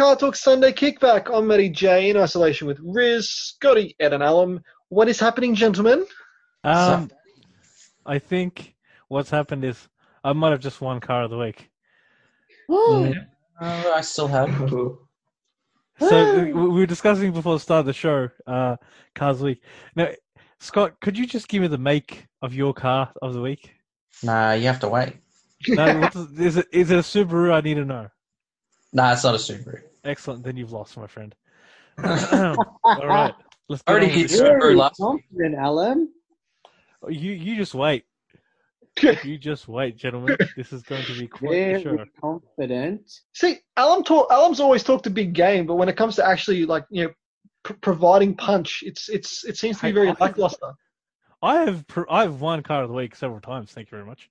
Welcome to Car Torque Sunday Kickback. I'm Matty J in isolation with Riz, Scotty, Ed, and Alam. What is happening, gentlemen? Um, I think what's happened is I might have just won car of the week. Uh, I still have. So we we were discussing before the start of the show, uh, cars of the week. Now, Scott, could you just give me the make of your car of the week? Nah, you have to wait. No, what is, is it? Is it a Subaru? I need to know. Nah, it's not a Subaru. Excellent. Then you've lost, my friend. All right. Let's get Already on with hit the show. Subaru Very last confident, Alam. Oh, you you just wait. You just wait, gentlemen. This is going to be quite the show. Very confident. See, Alam talk, Alam's always talked a big game, but when it comes to actually like you know pr- providing punch, it's it's it seems to be very I- lackluster. I have pr- I've won car of the week several times. Thank you very much.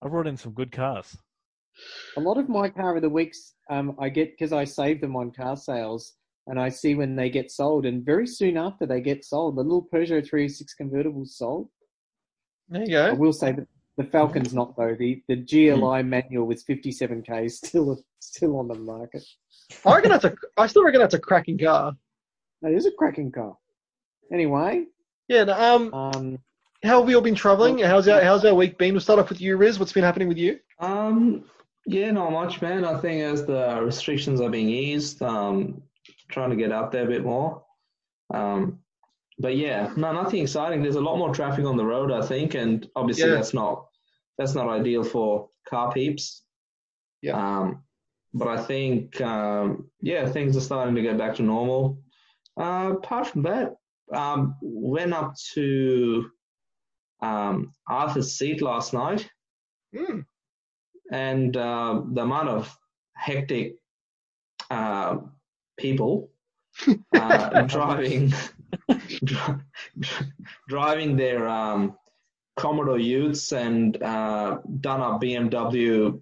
I brought in some good cars. A lot of my car of the weeks um, I get because I save them on car sales and I see when they get sold. And very soon after they get sold, the little Peugeot 306 convertible sold. There you go. I will say that the Falcon's not though. The the GLI manual with 57k is still still on the market. I reckon that's a. I still reckon that's a cracking car. That is a cracking car. Anyway, Yeah. no, Um. um, How have we all been traveling? How's our How's our week been? We'll start off with you, Riz. What's been happening with you? Um, yeah, not much, man. I think as the restrictions are being eased, um, trying to get out there a bit more. Um, but yeah, no, nothing exciting. There's a lot more traffic on the road, I think, and obviously Yeah. that's not that's not ideal for car peeps. Yeah. Um, but I think um, yeah, things are starting to get back to normal. Uh, apart from that, um, went up to um, Arthur's Seat last night Hmm. And uh, the amount of hectic uh, people uh, driving dri- driving their um, Commodore Utes and uh, done up BMW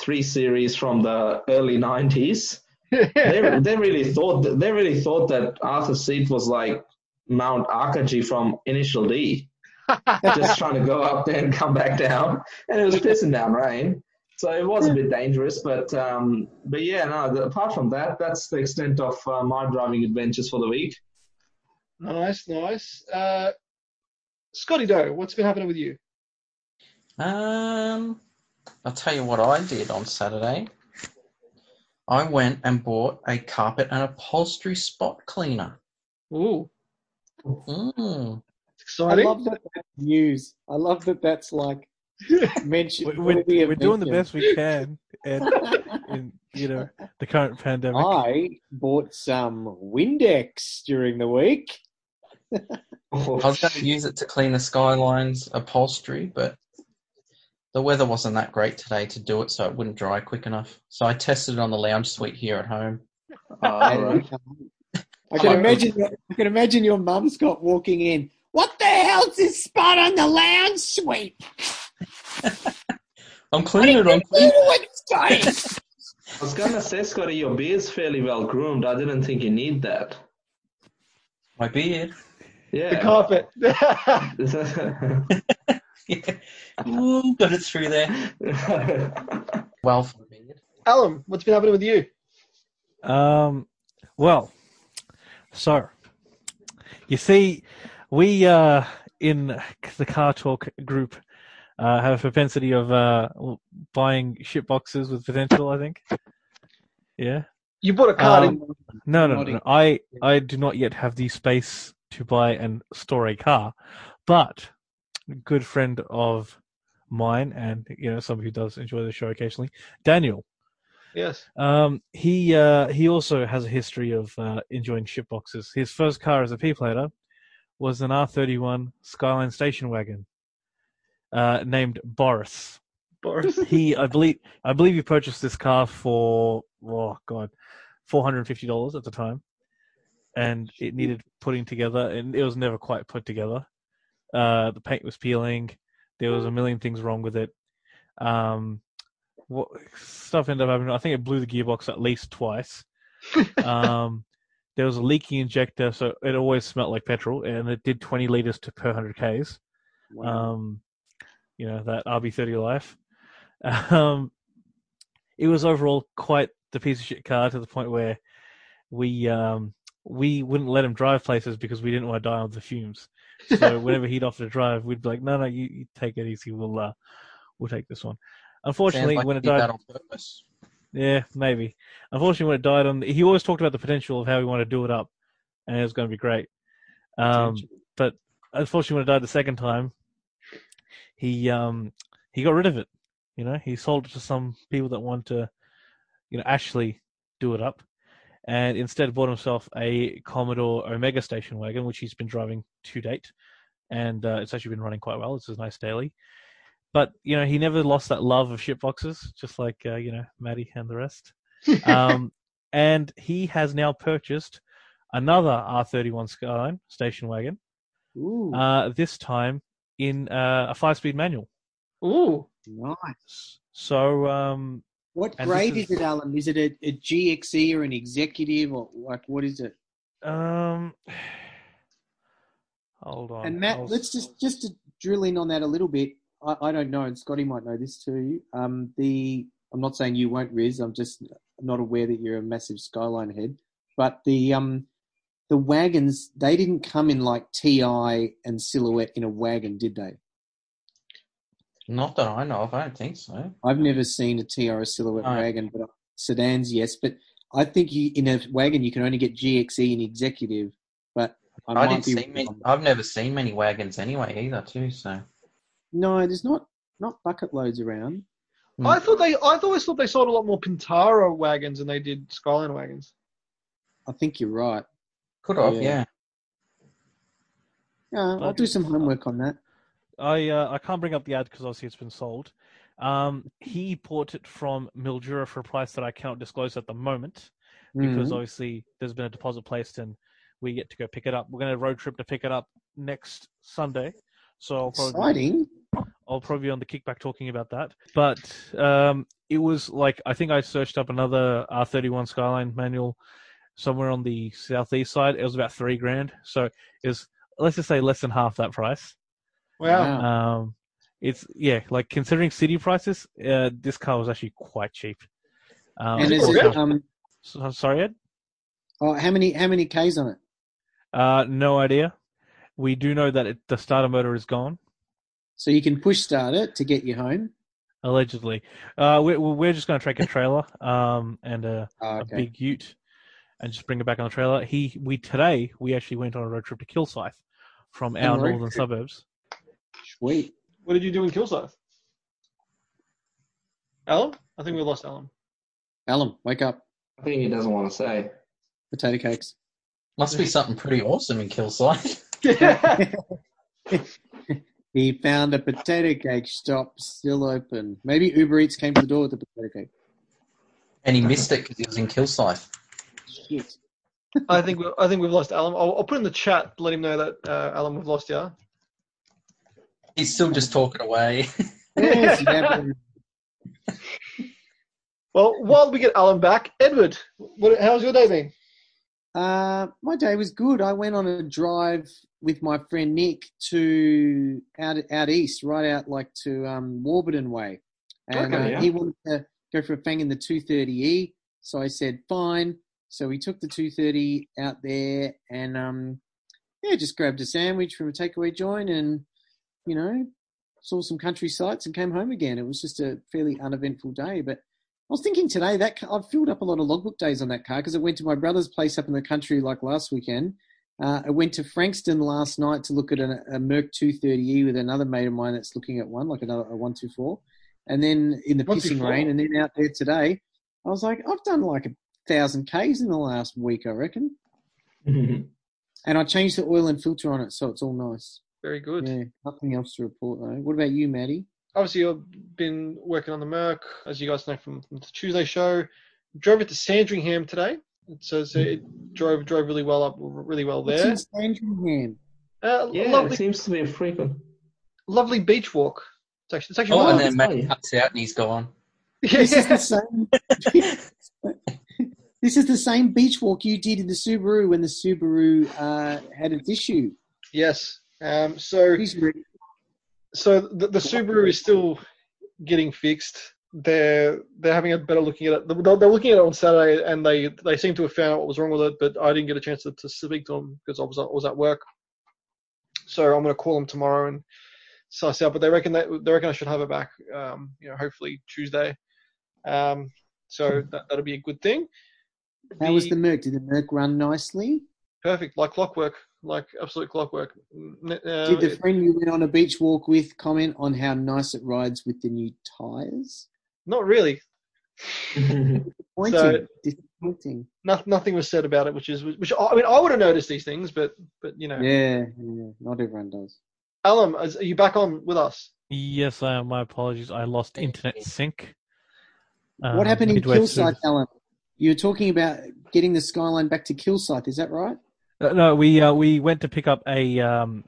3 Series from the early 90s. They, they really thought that, they really thought that Arthur Seat was like Mount Akagi from Initial D just trying to go up there and come back down, and it was pissing down rain. So it was a bit dangerous, but um, but yeah, no. The, apart from that, that's the extent of uh, my driving adventures for the week. nice, nice. Uh, Scotty Doe, what's been happening with you? Um, I'll tell you what I did on Saturday. I went and bought a carpet and upholstery spot cleaner. Ooh, Mm. it's I love that that's news. I love that that's like mentioned. We- We're, we're doing the best we can, and in you know the current pandemic. I bought some Windex during the week. I was going to use it to clean the Skylines upholstery, but the weather wasn't that great today to do it, so it wouldn't dry quick enough. So I tested it on the lounge suite here at home. Uh, all right. I can imagine. I can imagine your mum Scott walking in. What the hell's this spot on the lounge suite? I'm cleaning it. I'm cleaning. What's I was gonna say, Scotty, your beard's fairly well groomed. I didn't think you need that. my beard. Yeah. The carpet. Yeah. Ooh, got it through there. Well, for a beard. Alam, what's been happening with you? Um, well, so you see, we uh, in the Car Torque group uh, have a propensity of uh, buying shit boxes with potential. I think. Yeah. You bought a car. Um, didn't? No, no, no, no. I I do not yet have the space to buy and store a car, but a good friend of mine, and you know, somebody who does enjoy the show occasionally, Daniel. Yes. Um, he uh, he also has a history of uh, enjoying ship boxes. His first car as a P plater was an R31 Skyline station wagon, uh, named Boris. Boris. He, I believe, I believe he purchased this car for oh god, four hundred and fifty dollars at the time, and it needed putting together, and it was never quite put together. Uh, the paint was peeling. There was a million things wrong with it. Um, what stuff ended up happening? I think it blew the gearbox at least twice. um, there was a leaking injector, so it always smelled like petrol, and it did twenty liters to per hundred k's um, you know that RB30 life. Um, it was overall quite the piece of shit car to the point where we um we wouldn't let him drive places because we didn't want to die on the fumes. So whenever he'd offer to drive, we'd be like, no, no, you, you take it easy. We'll uh, we'll take this one. Unfortunately, like when it died, on purpose. yeah, maybe. Unfortunately, when it died on, he always talked about the potential of how he wanted to do it up, and it was going to be great. Um, but unfortunately, when it died the second time, he um he got rid of it. You know, he sold it to some people that want to, you know, actually do it up, and instead bought himself a Commodore Omega station wagon, which he's been driving to date, and uh, it's actually been running quite well. It's a nice daily. But you know, he never lost that love of ship boxes, just like uh, you know Matty and the rest. um, and he has now purchased another R31 Skyline station wagon. Ooh, Uh, this time in uh, a five-speed manual. Ooh. nice. So um, What grade is- is, it, Alam? Is it a, a GXE or an executive or like what is it? um, hold on. And Matt, I'll- let's just just to drill in on that a little bit. I, I don't know, and Scotty might know this too. Um, the I'm not saying you won't, Riz. I'm just not aware that you're a massive Skyline head. But the um, the wagons they didn't come in like Ti and Silhouette in a wagon, did they? Not that I know of. I don't think so. I've never seen a Ti or a Silhouette No. wagon, but sedans, yes. But I think you, in a wagon you can only get GXE and executive. But I, I, didn't see many. I've never seen many wagons anyway either. Too. So No, there's not not bucket loads around. Hmm. I thought they. I always thought they sold a lot more Pintara wagons than they did Skyline wagons. I think you're right. Could have. Yeah. Yeah. Yeah, I'll do some homework on that. I uh, I can't bring up the ad because obviously it's been sold. Um, he bought it from Mildura for a price that I cannot disclose at the moment because Mhm. obviously there's been a deposit placed and we get to go pick it up. We're going to road trip to pick it up next Sunday, so I'll probably exciting. I'll probably be on the kickback talking about that. But um, it was like I think I searched up another R31 Skyline manual somewhere on the southeast side. It was about three grand, so it was let's just say less than half that price. Wow. Wow. Um, it's yeah, like considering city prices, uh, this car was actually quite cheap. Um, and is it um? so- sorry, Ed. Oh, how many how many k's on it? Uh, no idea. We do know that it, the starter motor is gone, So you can push start it to get you home. allegedly. Uh, we're we're just going to take a trailer, um, and a, Oh, a big Ute, and just bring it back on the trailer. He we today we actually went on a road trip to Kilsyth from our northern trip. suburbs. Sweet. What did you do in Kilsyth? Alam? I think we lost Alam. Alam, wake up. I think he doesn't want to say. Potato cakes. Must be something pretty awesome in Kilsyth. he found a potato cake shop still open. Maybe Uber Eats came to the door with a potato cake. and he missed it because he was in Kilsyth. Shit. I think we, I think we've lost Alam. I'll, I'll put in the chat. Let him know that uh, Alam we've lost you. He's still just talking away. Yes, Well, while we get Alam back, Edward, what, how's your day been? Uh, my day was good. I went on a drive with my friend Nick to out out east, right out like to um, Warburton way, and Okay, uh, yeah. he wanted to go for a fang in the 230e. So I said fine. So we took the 230 out there, and um, yeah, just grabbed a sandwich from a takeaway joint, and you know, saw some country sights and came home again. It was just a fairly uneventful day, but. I was thinking today that I've filled up a lot of logbook days on that car because it went to my brother's place up in the country like last weekend. Uh, I went to Frankston last night to look at a, a Merc 230e with another mate of mine that's looking at one, like another a 124. And then in the pissing rain, and then out there today, I was like, I've done like a thousand Ks in the last week, I reckon. And I changed the oil and filter on it, so it's all nice. Very good. Yeah, nothing else to report though. What about you, Matty? Obviously, I've been working on the Merc, as you guys know from, from the Tuesday show. Drove it to Sandringham today. It says it drove drove really well up, really well What's there. in Sandringham? Uh, Yeah, lovely, it seems to be a frequent. lovely beach walk. It's actually, it's actually Oh, one and then tell Matt cuts out and he's gone. This is yeah. the same. this is the same beach walk you did in the Subaru when the Subaru uh, had its issue. yes. Um, so so the, the Subaru is still getting fixed. they're they're having a better looking at it. They're, looking at it on Saturday, and they they seem to have found out what was wrong with it. But I didn't get a chance to, to speak to them because I was I was at work. So I'm going to call them tomorrow and suss out. But they reckon that they reckon I should have it back. Um, you know, hopefully Tuesday. Um, so that that'll be a good thing. How was the Merc? Did the Merc run nicely? perfect, like clockwork, like absolute clockwork. Uh, Did the it- friend you went on a beach walk with comment on how nice it rides with the new tyres? not really. Disappointing. So- Disappointing. No, nothing was said about it, which is which. I mean, I would have noticed these things, but but you know, Yeah, yeah, not everyone does. Alam, are you back on with us? Yes, I am. My apologies. I lost internet sync. what um, happened in midway through Alam? You were talking about getting the skyline back to Kilsyth, is that right? Uh, No, we uh, we went to pick up a um,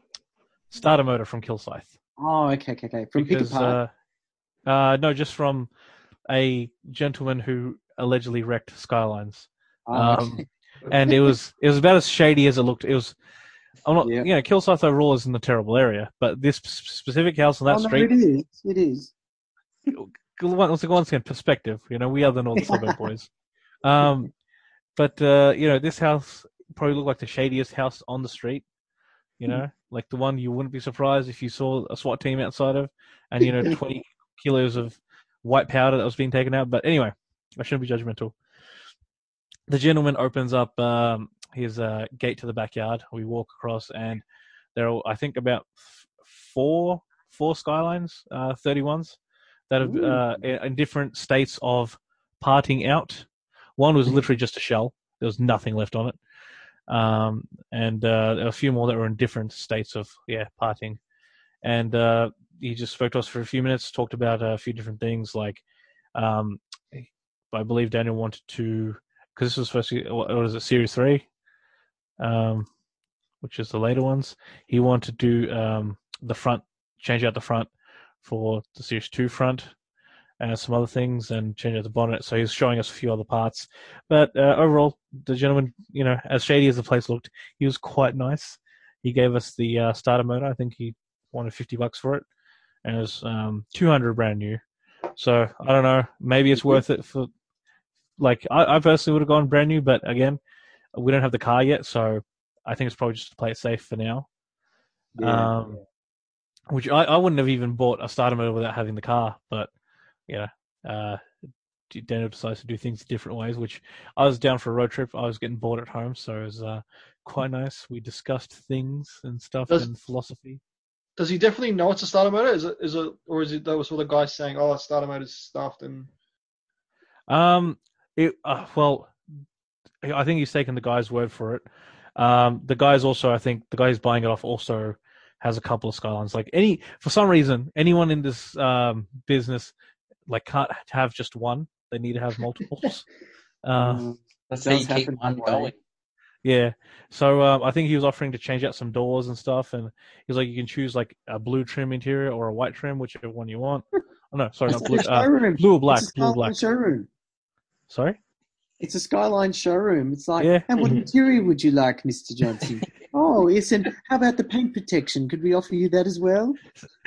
starter motor from Kilsyth. Oh, okay, okay, okay. From pick because, apart. uh, uh, no, just from a gentleman who allegedly wrecked Skylines, Oh, um, okay. and it was it was about as shady as it looked. It was. I'm not, Yeah. you know, Kilsyth overall is in the terrible area, but this specific house on that Oh, no, street, it is. It is. once once again, perspective. You know, we are the northern suburb boys. Um, but uh, you know, this house probably looked like the shadiest house on the street. You know, like the one you wouldn't be surprised if you saw a SWAT team outside of, and you know, twenty kilos of white powder that was being taken out. But anyway, I shouldn't be judgmental. The gentleman opens up um, his uh, gate to the backyard. We walk across, and there are, I think, about four four skylines, uh, thirty ones that have uh, in different states of parting out. One was literally just a shell. There was nothing left on it. Um, and uh, a few more that were in different states of yeah parting. And uh, he just spoke to us for a few minutes, talked about a few different things. Like, um, I believe Daniel wanted to because this was supposed to what what is it series three, um, which is the later ones. He wanted to do um, the front, change out the front for the series two front and some other things and change out the bonnet. So he's showing us a few other parts. But uh, overall, the gentleman, you know, as shady as the place looked, he was quite nice. He gave us the uh, starter motor. I think he wanted 50 bucks for it. And it was um, 200 brand new. So I don't know. Maybe it's worth it for, like, I, I personally would have gone brand new, but again, we don't have the car yet. So I think it's probably just to play it safe for now. Yeah, um, which I, I wouldn't have even bought a starter motor without having the car, but you know, uh, Daniel decides to do things different ways. Which I was down for a road trip. I was getting bored at home, so it was uh, quite nice. We discussed things and stuff Does- and philosophy. Does he definitely know it's a starter motor? Is it is it or is it that was all the guys saying, oh, starter motor's stuffed and Um, it uh, well, I think he's taken the guy's word for it. Um, the guy's also, I think, the guy who's buying it off also has a couple of skylines. Like any, for some reason, anyone in this um business like can't have just one. They need to have multiples. uh, Mm, That's Does how you keep one that way. going. yeah. So um, I think he was offering to change out some doors and stuff, and he was like, you can choose like a blue trim interior or a white trim, whichever one you want. Oh no, sorry, not blue. Uh, blue or black, blue or black. showroom. Sorry. It's a Skyline showroom. It's like, Yeah. and what interior would you like, Mr. Johnson? oh, yes, and how about the paint protection? Could we offer you that as well?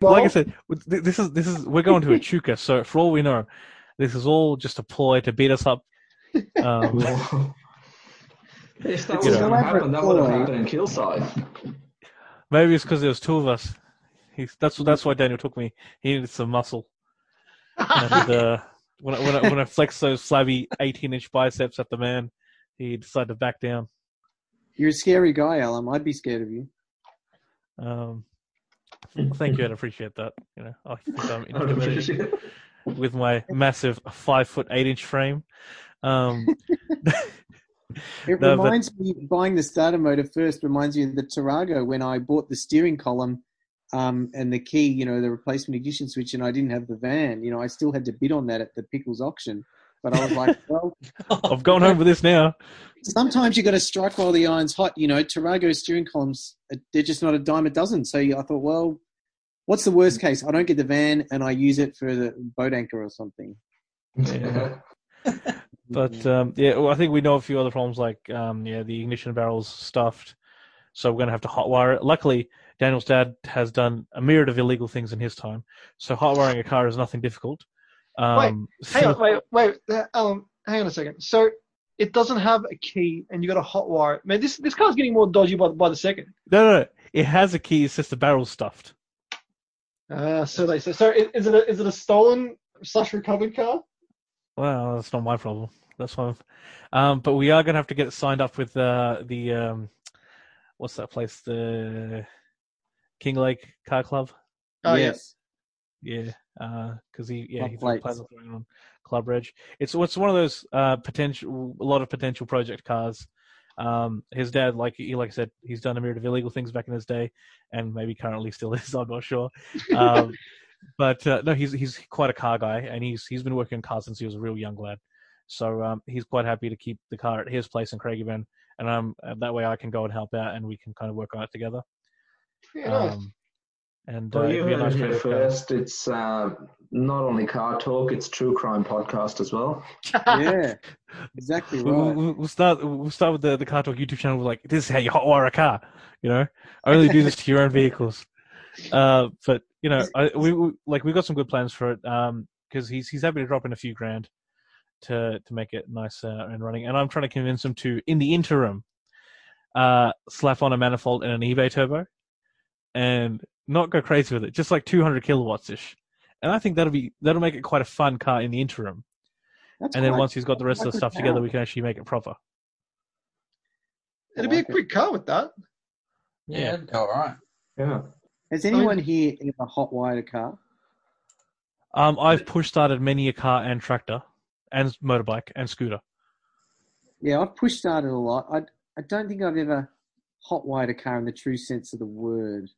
like I said, this is this is we're going to a Chuka, so for all we know, this is all just a ploy to beat us up. Um, if that You was going to happen, that would have happened in Kilsyth. maybe it's because there was two of us. He's, that's that's why Daniel took me. He needed some muscle, and uh, when I, when I, when I flexed those flabby eighteen inch biceps at the man, he decided to back down. You're a scary guy, Alam. I'd be scared of you. Um, thank you, I'd appreciate that. You know, I think I'm I intimidating. with my massive five foot eight inch frame. Um, It No, but- reminds me, buying the starter motor first reminds me of the Tarago when I bought the steering column um, and the key, you know, the replacement ignition switch, and I didn't have the van. You know, I still had to bid on that at the Pickles auction. But I was like, well, I've gone home with this now. sometimes you've got to strike while the iron's hot. You know, Tarago steering columns, uh, they're just not a dime a dozen. So I thought, well, what's the worst case? I don't get the van and I use it for the boat anchor or something. Yeah. But um, yeah, well, I think we know a few other problems like um, yeah, the ignition barrel's stuffed, so we're gonna have to hotwire it. Luckily, Daniel's dad has done a myriad of illegal things in his time, so hotwiring a car is nothing difficult. Um, Hang so- on, wait, wait, uh, Alam, hang on a second. So it doesn't have a key, and you got a hot wire. Man, this this car's getting more dodgy by by the second. No, no, no. It has a key. It's just the barrel's stuffed. Uh, so they say. So is it a, is it a stolen slash recovered car? Well, that's not my problem. That's fine. Um, but we are going to have to get it signed up with uh, the um, what's that place? The Kinglake Car Club. Oh yes. Yeah, because he yeah he plans on throwing on Club Reg. It's it's one of those uh, potential a lot of potential project cars. Um, his dad, like he like I said, he's done a myriad of illegal things back in his day, and maybe currently still is. I'm not sure. Um, but uh, no, he's he's quite a car guy, and he's he's been working on cars since he was a real young lad. So um, he's quite happy to keep the car at his place in Craigieburn, and um, that way I can go and help out, and we can kind of work on it together. yeah. Nice. And Well, uh, you it'd heard nice it here first. It's uh, not only Car Torque; it's true crime podcast as well. Yeah. Exactly We'll, right. we'll, we'll start. We'll start with the the Car Torque YouTube channel. We're like, this is how you hotwire a car. You know, only do this to your own vehicles. Uh, but you know, I, we, we like we got some good plans for it. Um, because he's he's happy to drop in a few grand to to make it nice uh, and running. And I'm trying to convince him to, in the interim, uh, slap on a manifold and an eBay turbo, and not go crazy with it. Just like 200 kilowatts ish. And I think that'll be that'll make it quite a fun car in the interim. That's and then once he's got the rest of the good stuff together, we can actually make it proper. It'd be a like it. quick car with that. Yeah, Yeah. all right. Yeah. Has anyone here ever hotwired a car? Um, I've push started many a car and tractor, and motorbike and scooter. Yeah, I've push started a lot. I I don't think I've ever hot wired a car in the true sense of the word.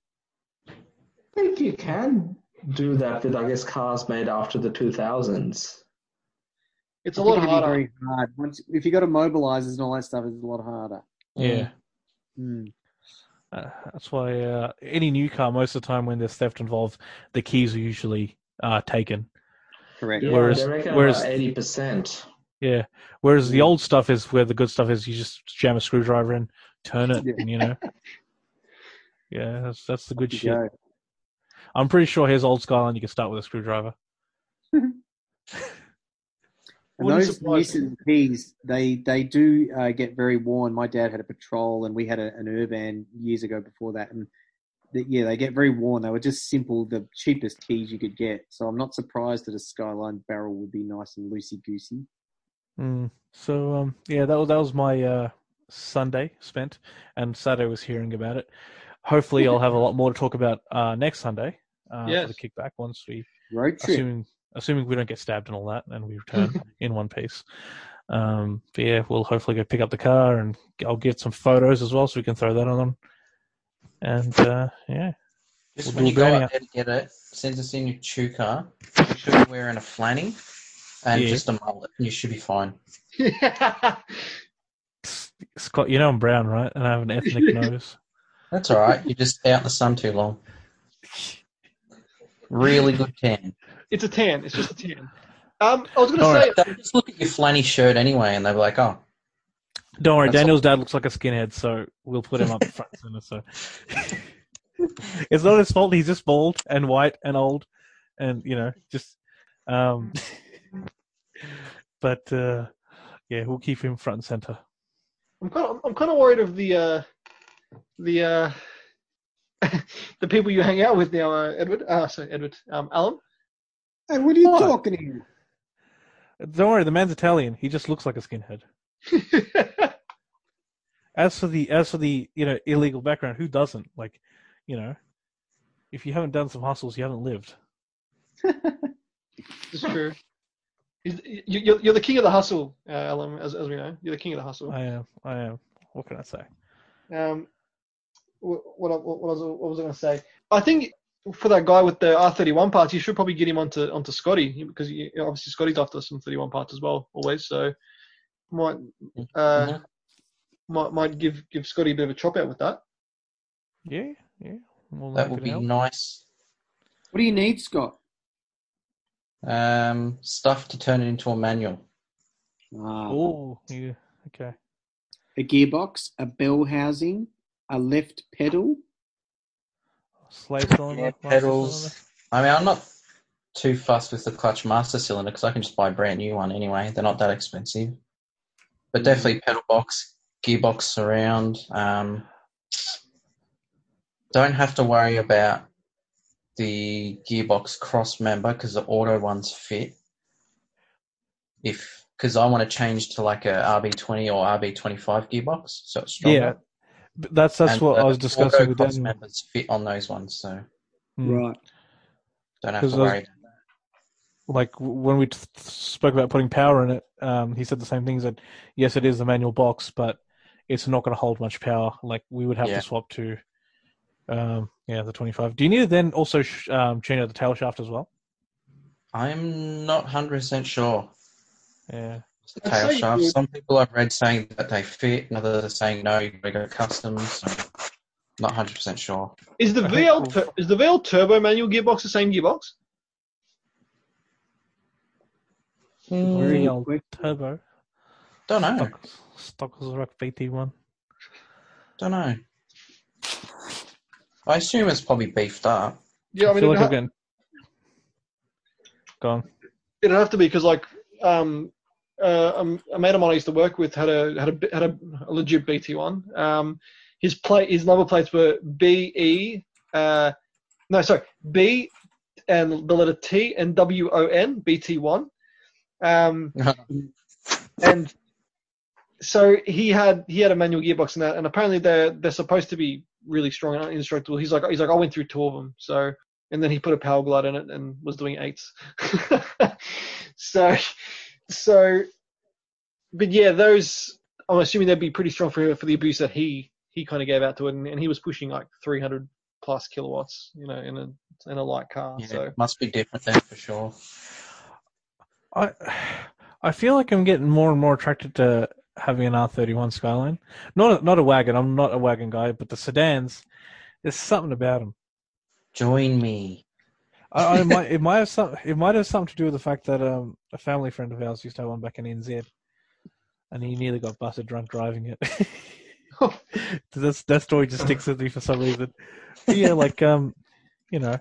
I think you can do that with, I guess, cars made after the 2000s. It's a I think lot it'd be harder. Very hard. Once if you got to mobilizers and all that stuff, it's a lot harder. Yeah, Hmm. uh, that's why uh, any new car, most of the time when there's theft involved, the keys are usually uh, taken. Correct. Yeah, Whereas- whereas- 80%. Yeah. Whereas the old stuff is where the good stuff is. You just jam a screwdriver in, turn it, Yeah. and you know. Yeah, that's that's the good You shit. go. I'm pretty sure here's old Skyline you can start with a screwdriver. And those surprise me. Nissan keys, they they do uh, get very worn. My dad had a patrol, and we had a, an Urvan years ago before that, and the, yeah, they get very worn. They were just simple, the cheapest keys you could get. So I'm not surprised that a Skyline barrel would be nice and loosey goosey. Mm. So um, yeah, that was that was my uh, Sunday spent, and Saturday was hearing about it. Hopefully, I'll have a lot more to talk about uh, next Sunday uh, Yes. for the kickback once we, Road trip. assuming assuming we don't get stabbed and all that, and we return in one piece. Um, but yeah, we'll hopefully go pick up the car, and I'll get some photos as well, so we can throw that on them. And uh, yeah, Just We'll when you go burning out there to get it, send us in your chew car. You should be wearing a flanny and Yeah. just a mullet. You should be fine. Scott, you know I'm brown, right? And I have an ethnic nose. That's all right. You're just out in the sun too long. Really good tan. it's a tan. It's just a tan. Um, I was going to say, right. They'll just look at your flanny shirt anyway, and they'll be like, "Oh, Don't worry, That's all. Daniel's dad looks like a skinhead, so we'll put him up front and center. So it's not his fault. He's just bald and white and old, and you know, just. Um, but uh, yeah, we'll keep him front and center. I'm kind of, I'm kind of worried of the, uh, the, uh, the people you hang out with now, uh, Edward. Uh, sorry, Edward. Um, Alam. Hey, what are you What? talking here? Don't worry, the man's Italian. He just looks like a skinhead. As for the as for the you know illegal background, who doesn't? Like, you know, if you haven't done some hustles, you haven't lived. it's true. He's, you, you're, you're the king of the hustle, uh, Alam, as, as we know. You're the king of the hustle. I am. I am. What can I say? Um, what, what, I- what was, I- what was I going to say? I think for that guy with the R31 parts, you should probably get him onto onto Scotty because you, obviously Scotty's after some 31 parts as well, always. So might uh, Mhm. might might give give Scotty a bit of a chop out with that. Yeah, yeah. More than that would be help. nice." What do you need, Scott? Um, stuff to turn it into a manual. Ah, Oh, yeah. Okay. a gearbox, a bell housing, a left pedal. Slave cylinder. Yeah, master pedals. I mean, I'm not too fussed with the clutch master cylinder because I can just buy a brand new one anyway. They're not that expensive. But definitely pedal box, gearbox surround. Um, don't have to worry about the gearbox cross member because the auto ones fit. If because I want to change to like a RB20 or RB25 gearbox, so it's stronger. Yeah, But that's that's And what the I was discussing with cross them. members fit on those ones, so Hmm. Right. don't have 'Cause to those- worry. Like when we t- spoke about putting power in it, um, he said the same things. That yes, it is a manual box, but it's not going to hold much power. Like we would have Yeah. to swap to, um, yeah, the 25. Do you need to then also sh- um, change out the tail shaft as well? I'm not hundred percent sure. Yeah. The tail shaft. Some people I've read saying that they fit, and others are saying no, you gotta go custom. So not hundred percent sure. Is the I think VL we'll- tur- is the VL turbo manual gearbox the same gearbox? Very VL quick. turbo. Don't know. Stock, Stockers Rock BT1. Don't know. I assume it's probably beefed up. Yeah, I mean, feel it'd, like ha- I'm getting. Gone. it'd have to be because like um, uh, a mate of mine I used to work with had a had a had a, a legit BT one. Um, his plate his number plates were B E uh, no sorry B and the letter T and W O N BT one. Um, and so he had he had a manual gearbox in that, and apparently they're they're supposed to be really strong and indestructible. He's like he's like I went through two of them, so and then he put a Powerglide in it and was doing eights. so so, but yeah, those I'm assuming they'd be pretty strong for for the abuse that he he kind of gave out to it, and, and he was pushing like 300 plus kilowatts, you know, in a in a light car. Yeah, So it must be different then for sure. I I feel like I'm getting more and more attracted to having an R31 Skyline. Not a, not a wagon. I'm not a wagon guy, but the sedans. There's something about them. Join me. I, I might it might have some it might have something to do with the fact that um a family friend of ours used to have one back in NZ, and he nearly got busted drunk driving it. That's that story just sticks with me for some reason. But yeah, like um, you know,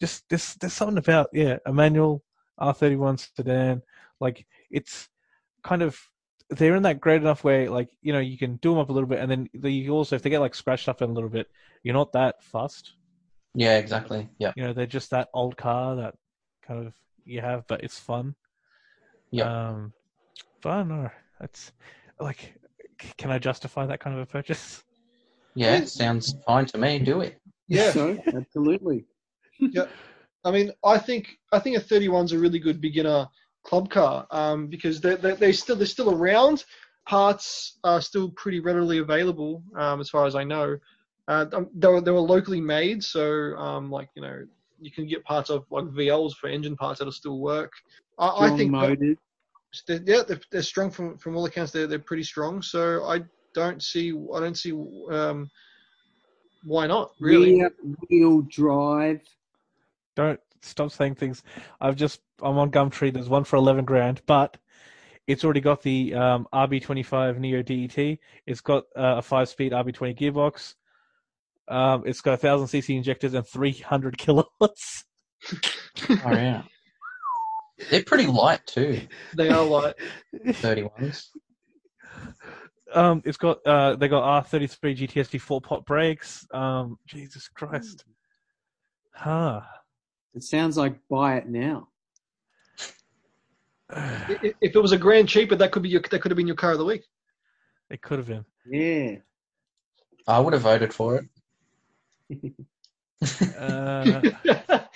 just there's there's something about yeah a manual R31 sedan. Like it's kind of they're in that great enough way. Like you know you can do them up a little bit, and then the, you also if they get like scratched up in a little bit, you're not that fussed. Yeah, exactly. Yeah. You know they're just that old car that kind of you have, but it's fun. Yeah. Um, but I don't know. It's like, can I justify that kind of a purchase? Yeah, sounds fine to me. Do it. yeah, So, absolutely. I mean, I think I think a 31's a really good beginner club car um, because they're, they're, they're still they're still around. Parts are still pretty readily available, um, as far as I know. Uh, um, they were they were locally made, so um, like you know you can get parts of like VLs for engine parts that'll still work. I, I think that- they're, yeah, they're, they're strong from from all accounts. They're they're pretty strong. So I don't see I don't see um, why not really. Rear wheel drive. Don't stop saying things. I've just I'm on Gumtree. There's one for eleven grand, but it's already got the um, RB25 Neo DET. It's got uh, a five-speed RB20 gearbox. Um, it's got a thousand cc injectors and 300 kilowatts. Oh yeah. They're pretty light too. They are like Thirty ones. Um, it's got uh, they got R33 GTSD four pot brakes. Um, Jesus Christ. Huh. It sounds like buy it now. if it was a grand cheaper, that could be your that could have been your car of the week. It could have been. Yeah. I would have voted for it. Uh,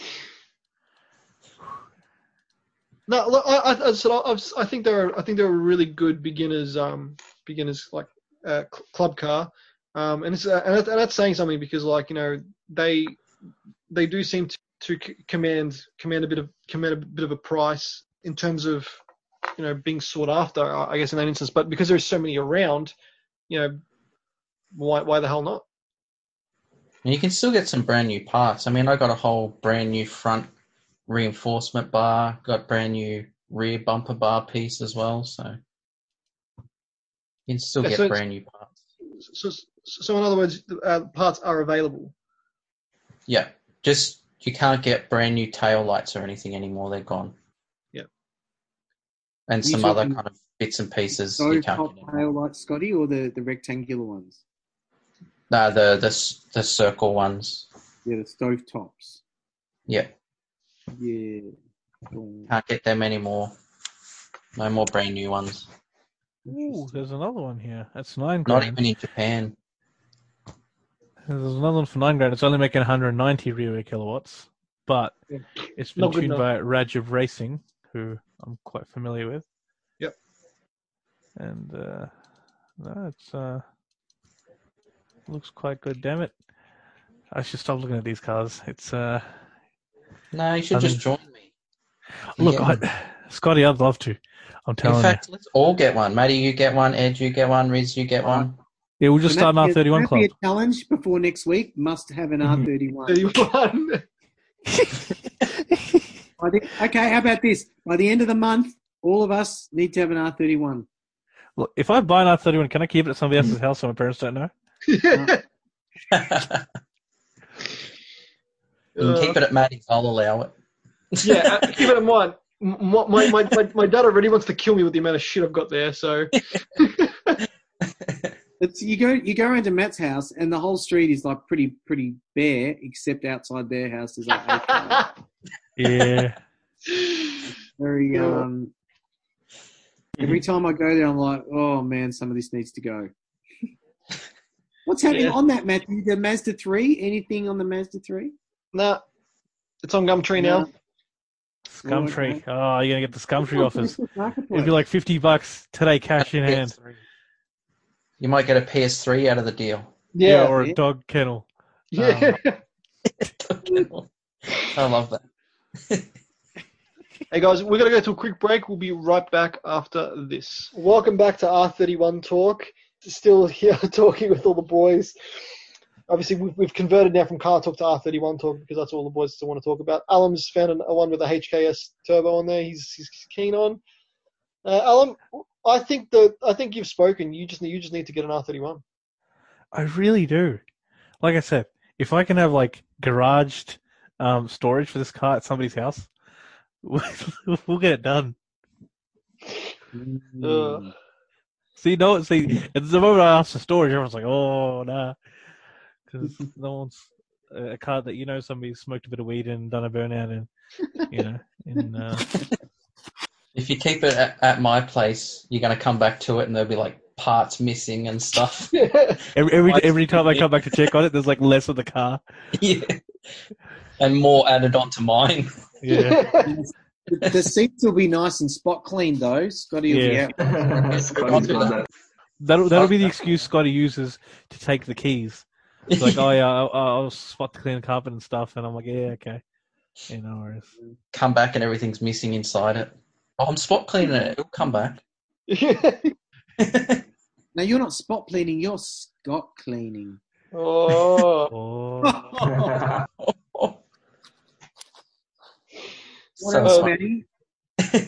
No, look, I, I, so I, I think they're I think they're a really good beginners um beginners like uh, cl- club car, um and it's uh, and, that, and that's saying something because like you know they they do seem to, to command command a bit of command a bit of a price in terms of you know being sought after I I guess in that instance, but because there's so many around, you know why why the hell not? And you can still get some brand new parts. I mean, I got a whole brand new front reinforcement bar, got brand new rear bumper bar piece as well. So you can still Yeah, get so brand new parts. So so in other words, uh, parts are available. Yeah, just you can't get brand new tail lights or anything anymore. They're gone. Yep. And You some other kind of bits and pieces So you can't top tail lights, Scotty or the, the rectangular ones? No, the the the circle ones. Yeah, the stove tops. Yeah, Yeah. Can't get them anymore. No more brand new ones. Ooh, there's another one here. That's nine Not even in Japan. There's another one for nine grand. It's only making 190 rear kilowatts, but Yeah. it's been Not tuned by Rajab Racing, who I'm quite familiar with. Yep. And uh, no, it's uh, looks quite good. Damn it! I should stop looking at these cars. It's uh, No, you should I just mean- join me. Look, get. I, Scotty, I'd love to. I'm telling you. In fact, let's all get one. Matty, you get one. Ed, you get one. Riz, you get one. Yeah, we'll just Can start that an be a- R31 can club. that be a challenge before next week. Must have an Mhm. R31. 31. Okay, how about this? By the end of the month, all of us need to have an R31. Look, if I buy an R31, can I keep it at somebody else's house so my parents don't know? You can keep it at Matty's. I'll allow it. yeah, uh, keep it in mind. My, my, my, my dad already wants to kill me with the amount of shit I've got there, so. It's, you go you go into Matt's house and the whole street is like pretty pretty bare except outside their house there's like. Yeah. very um every time I go there I'm like oh man some of this needs to go. What's happening Yeah. on that Matthew? The Mazda three? Anything on the Mazda three? nah, it's on Gumtree now. Scumtree. okay. Oh, you're going to get the Scumtree offers. It'd be like 50 bucks today, cash in hand. You might get a PS3 out of the deal. Yeah, Yeah. or yeah. a dog kennel. Yeah. Um, I love that. Hey guys, we're going to go to a quick break. We'll be right back after this. Welcome back to R31 Talk. Still here talking with all the boys. Obviously, we've, we've converted now from Car Torque to R31 talk because that's all the boys still want to talk about. Alam's found an, a one with a HKS turbo on there. He's, he's keen on. Uh, Alam, I think that I think you've spoken. You just need, you just need to get an R31. I really do. Like I said, if I can have like garaged um, storage for this car at somebody's house, we'll get it done. Uh, See, no, see, at the moment I asked the story, everyone's like, "Oh, nah," because no one's a car that you know somebody smoked a bit of weed and done a burnout in, you know, in uh, If you keep it at, at my place, you're going to come back to it and there'll be like parts missing and stuff. every every, every time I come back to check on it, there's like less of the car. yeah. And more added onto mine. Yeah, The, the seats will be nice and spot clean though. Scotty will Yeah. be out. Scotty's that. that'll that'll be the excuse Scotty uses to take the keys. It's like, oh yeah, I'll, I'll spot to clean the carpet and stuff, and I'm like, yeah, okay, yeah, no worries. come back and everything's missing inside it. Oh, I'm spot cleaning it. It'll come back. Now you're not spot cleaning, you're Scott cleaning. oh. Oh, What So else, smart.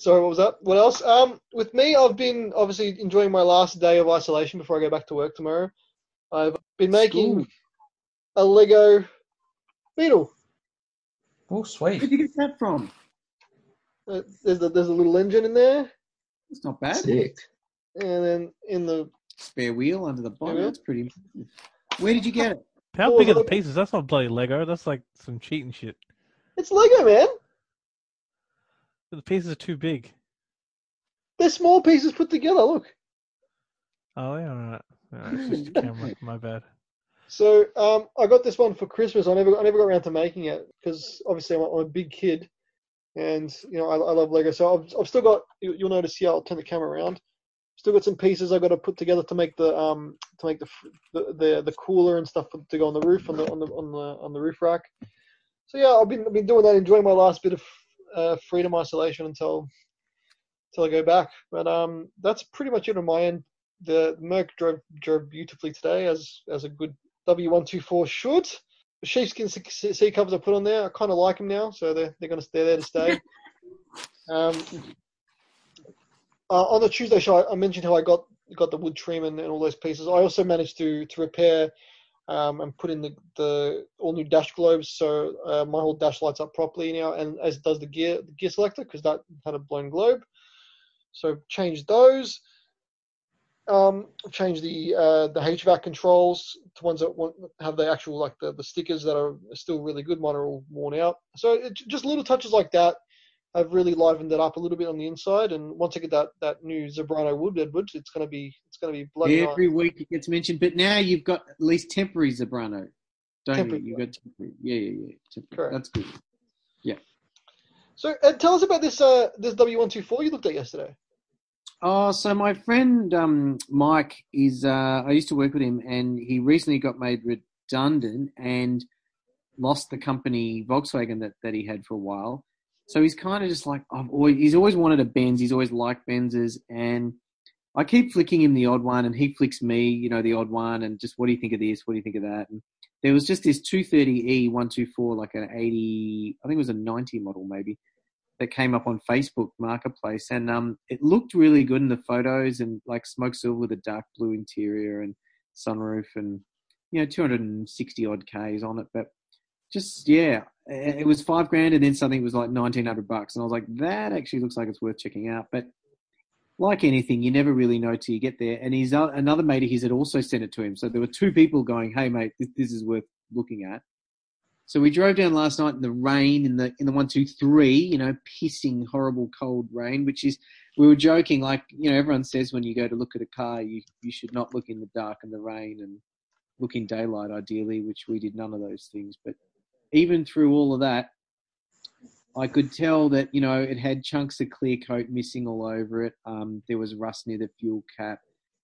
Sorry, what was that? What else? Um, with me, I've been obviously enjoying my last day of isolation before I go back to work tomorrow. I've been making School. a Lego Beetle. Oh, sweet. Where'd you get that from? Uh, there's a, there's a little engine in there, It's not bad. Sick. and then in the Spare wheel under the bonnet. That's pretty. Where did you get it? how Oh, big are the pieces? That's not bloody Lego. That's like some cheating shit. it's Lego, man. The pieces are too big. They're small pieces put together. Look. Oh yeah, alright. Alright, it's just a camera. My bad. So um, I got this one for Christmas. I never I never got around to making it because obviously I'm, a- I'm a big kid, and you know I, I love Lego. So I've, I've still got. You, you'll notice here. I'll turn the camera around. Still got some pieces I've got to put together to make the um to make the the the, the cooler and stuff to go on the roof on the on the on the on the roof rack. So yeah, I've been I've been doing that, enjoying my last bit of uh, freedom isolation until until I go back. But um that's pretty much it on my end. The Merc drove drove beautifully today as as a good W124 should. The sheepskin seat covers I put on there, I kind of like them now, so they're they're going to stay there to stay. um, uh, on the Tuesday show, I I mentioned how I got got the wood trim and, and all those pieces. I also managed to to repair um, and put in the, the all new dash globes, so uh, my whole dash lights up properly now, and as does the gear the gear selector because that had a blown globe. So changed those. Um, change the uh, the HVAC controls to ones that want, have the actual like the, the stickers that are still really good. Mine are all worn out. So it, just little touches like that have really livened it up a little bit on the inside. And once I get that that new Zebrano wood Edwards, it's gonna be it's gonna be bloody nice. Every week it gets mentioned, but now you've got at least temporary Zebrano, don't Temporary, you? You've got temporary. Yeah, yeah, yeah. Temporary. Correct. That's good. Yeah. So Ed, tell us about this uh this W124 you looked at yesterday. Oh, so my friend um, Mike is. Uh, I used to work with him, and he recently got made redundant and lost the company Volkswagen that, that he had for a while. So he's kind of just like I've always. He's always wanted a Benz. He's always liked Benzes, and I keep flicking him the odd one, and he flicks me, you know, the odd one, and just what do you think of this? What do you think of that? And there was just this 230e 124, like an 80, I think it was a 90 model maybe, that came up on Facebook Marketplace, and um, it looked really good in the photos, and like smoke silver with a dark blue interior and sunroof, and you know, 260 odd k's on it, but just yeah, it was five grand, and then something was like 1900 bucks, and I was like, that actually looks like it's worth checking out, but. Like anything, you never really know till you get there. And he's uh, another mate of his had also sent it to him. So there were two people going, "Hey, mate, this, this is worth looking at." So we drove down last night in the rain, in the in the one two three, you know, pissing horrible cold rain. Which is, we were joking, like you know, everyone says when you go to look at a car, you you should not look in the dark and the rain and look in daylight, ideally. Which we did none of those things. But even through all of that, I could tell that you know it had chunks of clear coat missing all over it. Um, there was rust near the fuel cap.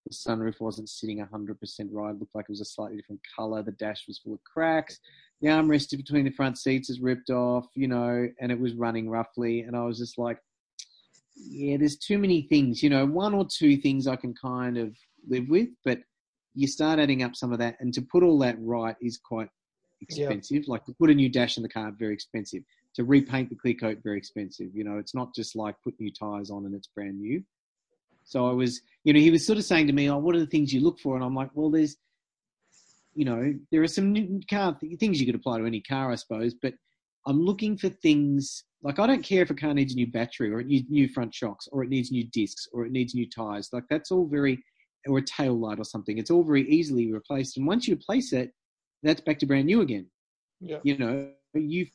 The sunroof wasn't sitting 100% right. It looked like it was a slightly different color. The dash was full of cracks. The armrest between the front seats is ripped off, you know, and it was running roughly. And I was just like, yeah, there's too many things, you know, one or two things I can kind of live with, but you start adding up some of that, and to put all that right is quite Yeah. expensive. Like to put a new dash in the car, very expensive. To repaint the clear coat, very expensive. You know, it's not just like put new tires on and it's brand new. So I was, you know, he was sort of saying to me, "Oh, what are the things you look for?" And I'm like, "Well, there's, you know, there are some new car things you could apply to any car, I suppose, but I'm looking for things like I don't care if a car needs a new battery or it needs new front shocks or it needs new discs or it needs new tires. Like that's all very, or a tail light or something. It's all very easily replaced. And once you replace it, that's back to brand new again. Yeah. You know, you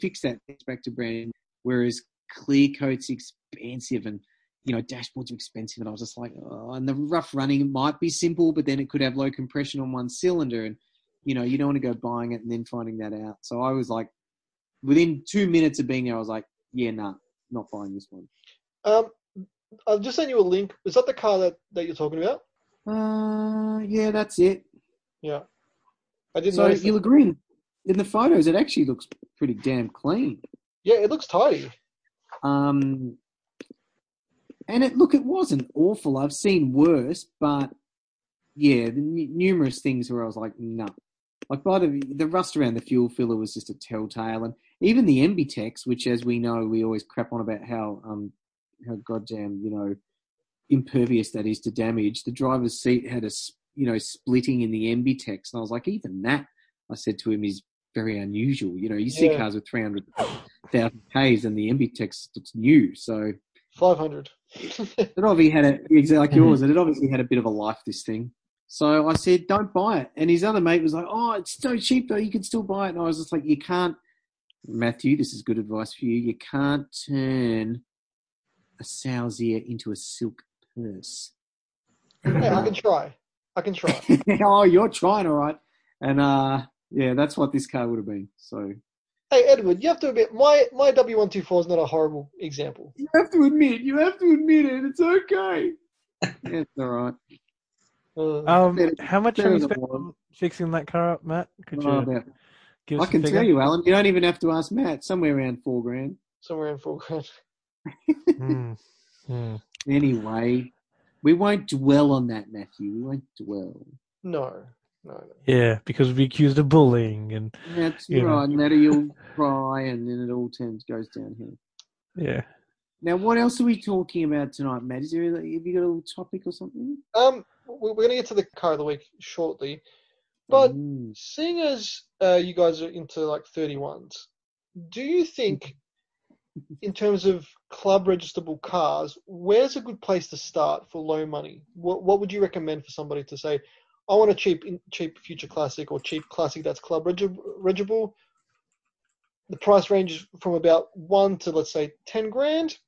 fix that, it's back to brand new. Whereas clear coat's expensive and, you know, dashboards are expensive. And I was just like, oh, and the rough running might be simple, but then it could have low compression on one cylinder. And, you know, you don't want to go buying it and then finding that out. So I was like, within two minutes of being there, I was like, yeah, nah, not buying this one. Um, I'll just send you a link. Is that the car that, that you're talking about? Uh, yeah, that's it. Yeah. I didn't So you'll agree, in the photos, it actually looks pretty damn clean. Yeah, it looks tidy. Um, and it look, it wasn't awful. I've seen worse, but yeah, the n- numerous things where I was like, no. Like by the the rust around the fuel filler was just a telltale, and even the MBTEX, which as we know, we always crap on about how um how goddamn you know impervious that is to damage. The driver's seat had a you know splitting in the MBTEX, and I was like, even that, I said to him, is very unusual. You know, you see Yeah. cars with three hundred thousand Ks, and the MBTEX looks new, so. 500. It obviously had a exactly like yours. Mm-hmm. It had obviously had a bit of a life. This thing. So I said, "Don't buy it." And his other mate was like, "Oh, it's so cheap though. You can still buy it." And I was just like, "You can't, Matthew. This is good advice for you. You can't turn a sow's ear into a silk purse." hey, I can try. I can try. oh, you're trying, all right. And uh, yeah, that's what this car would have been. So hey, Edward, you have to admit, my, my W124 is not a horrible example. you have to admit, you have to admit it. It's okay. yeah, it's all right. Uh, Um, Better- how much better have you than spent on fixing that car up, Matt? Could you Oh, about- give us I can a tell you, Alam. You don't even have to ask Matt. Somewhere around four grand. somewhere in four grand. Hmm. Anyway, we won't dwell on that, Matthew. We won't dwell. No, no, no. Yeah, because we'll accused of bullying and That's You know. right. And then you'll cry, and then it all turns goes downhill. yeah. Now, what else are we talking about tonight, Matt? Is there have you got a little topic or something? Um, we- we're going to get to the car of the week shortly. But Mm. seeing as uh, you guys are into like 31s, do you think, in terms of club registrable cars, where's a good place to start for low money? What What would you recommend for somebody to say, I want a cheap cheap future classic or cheap classic that's club regi- registrable? The price range is from about one to let's say ten grand.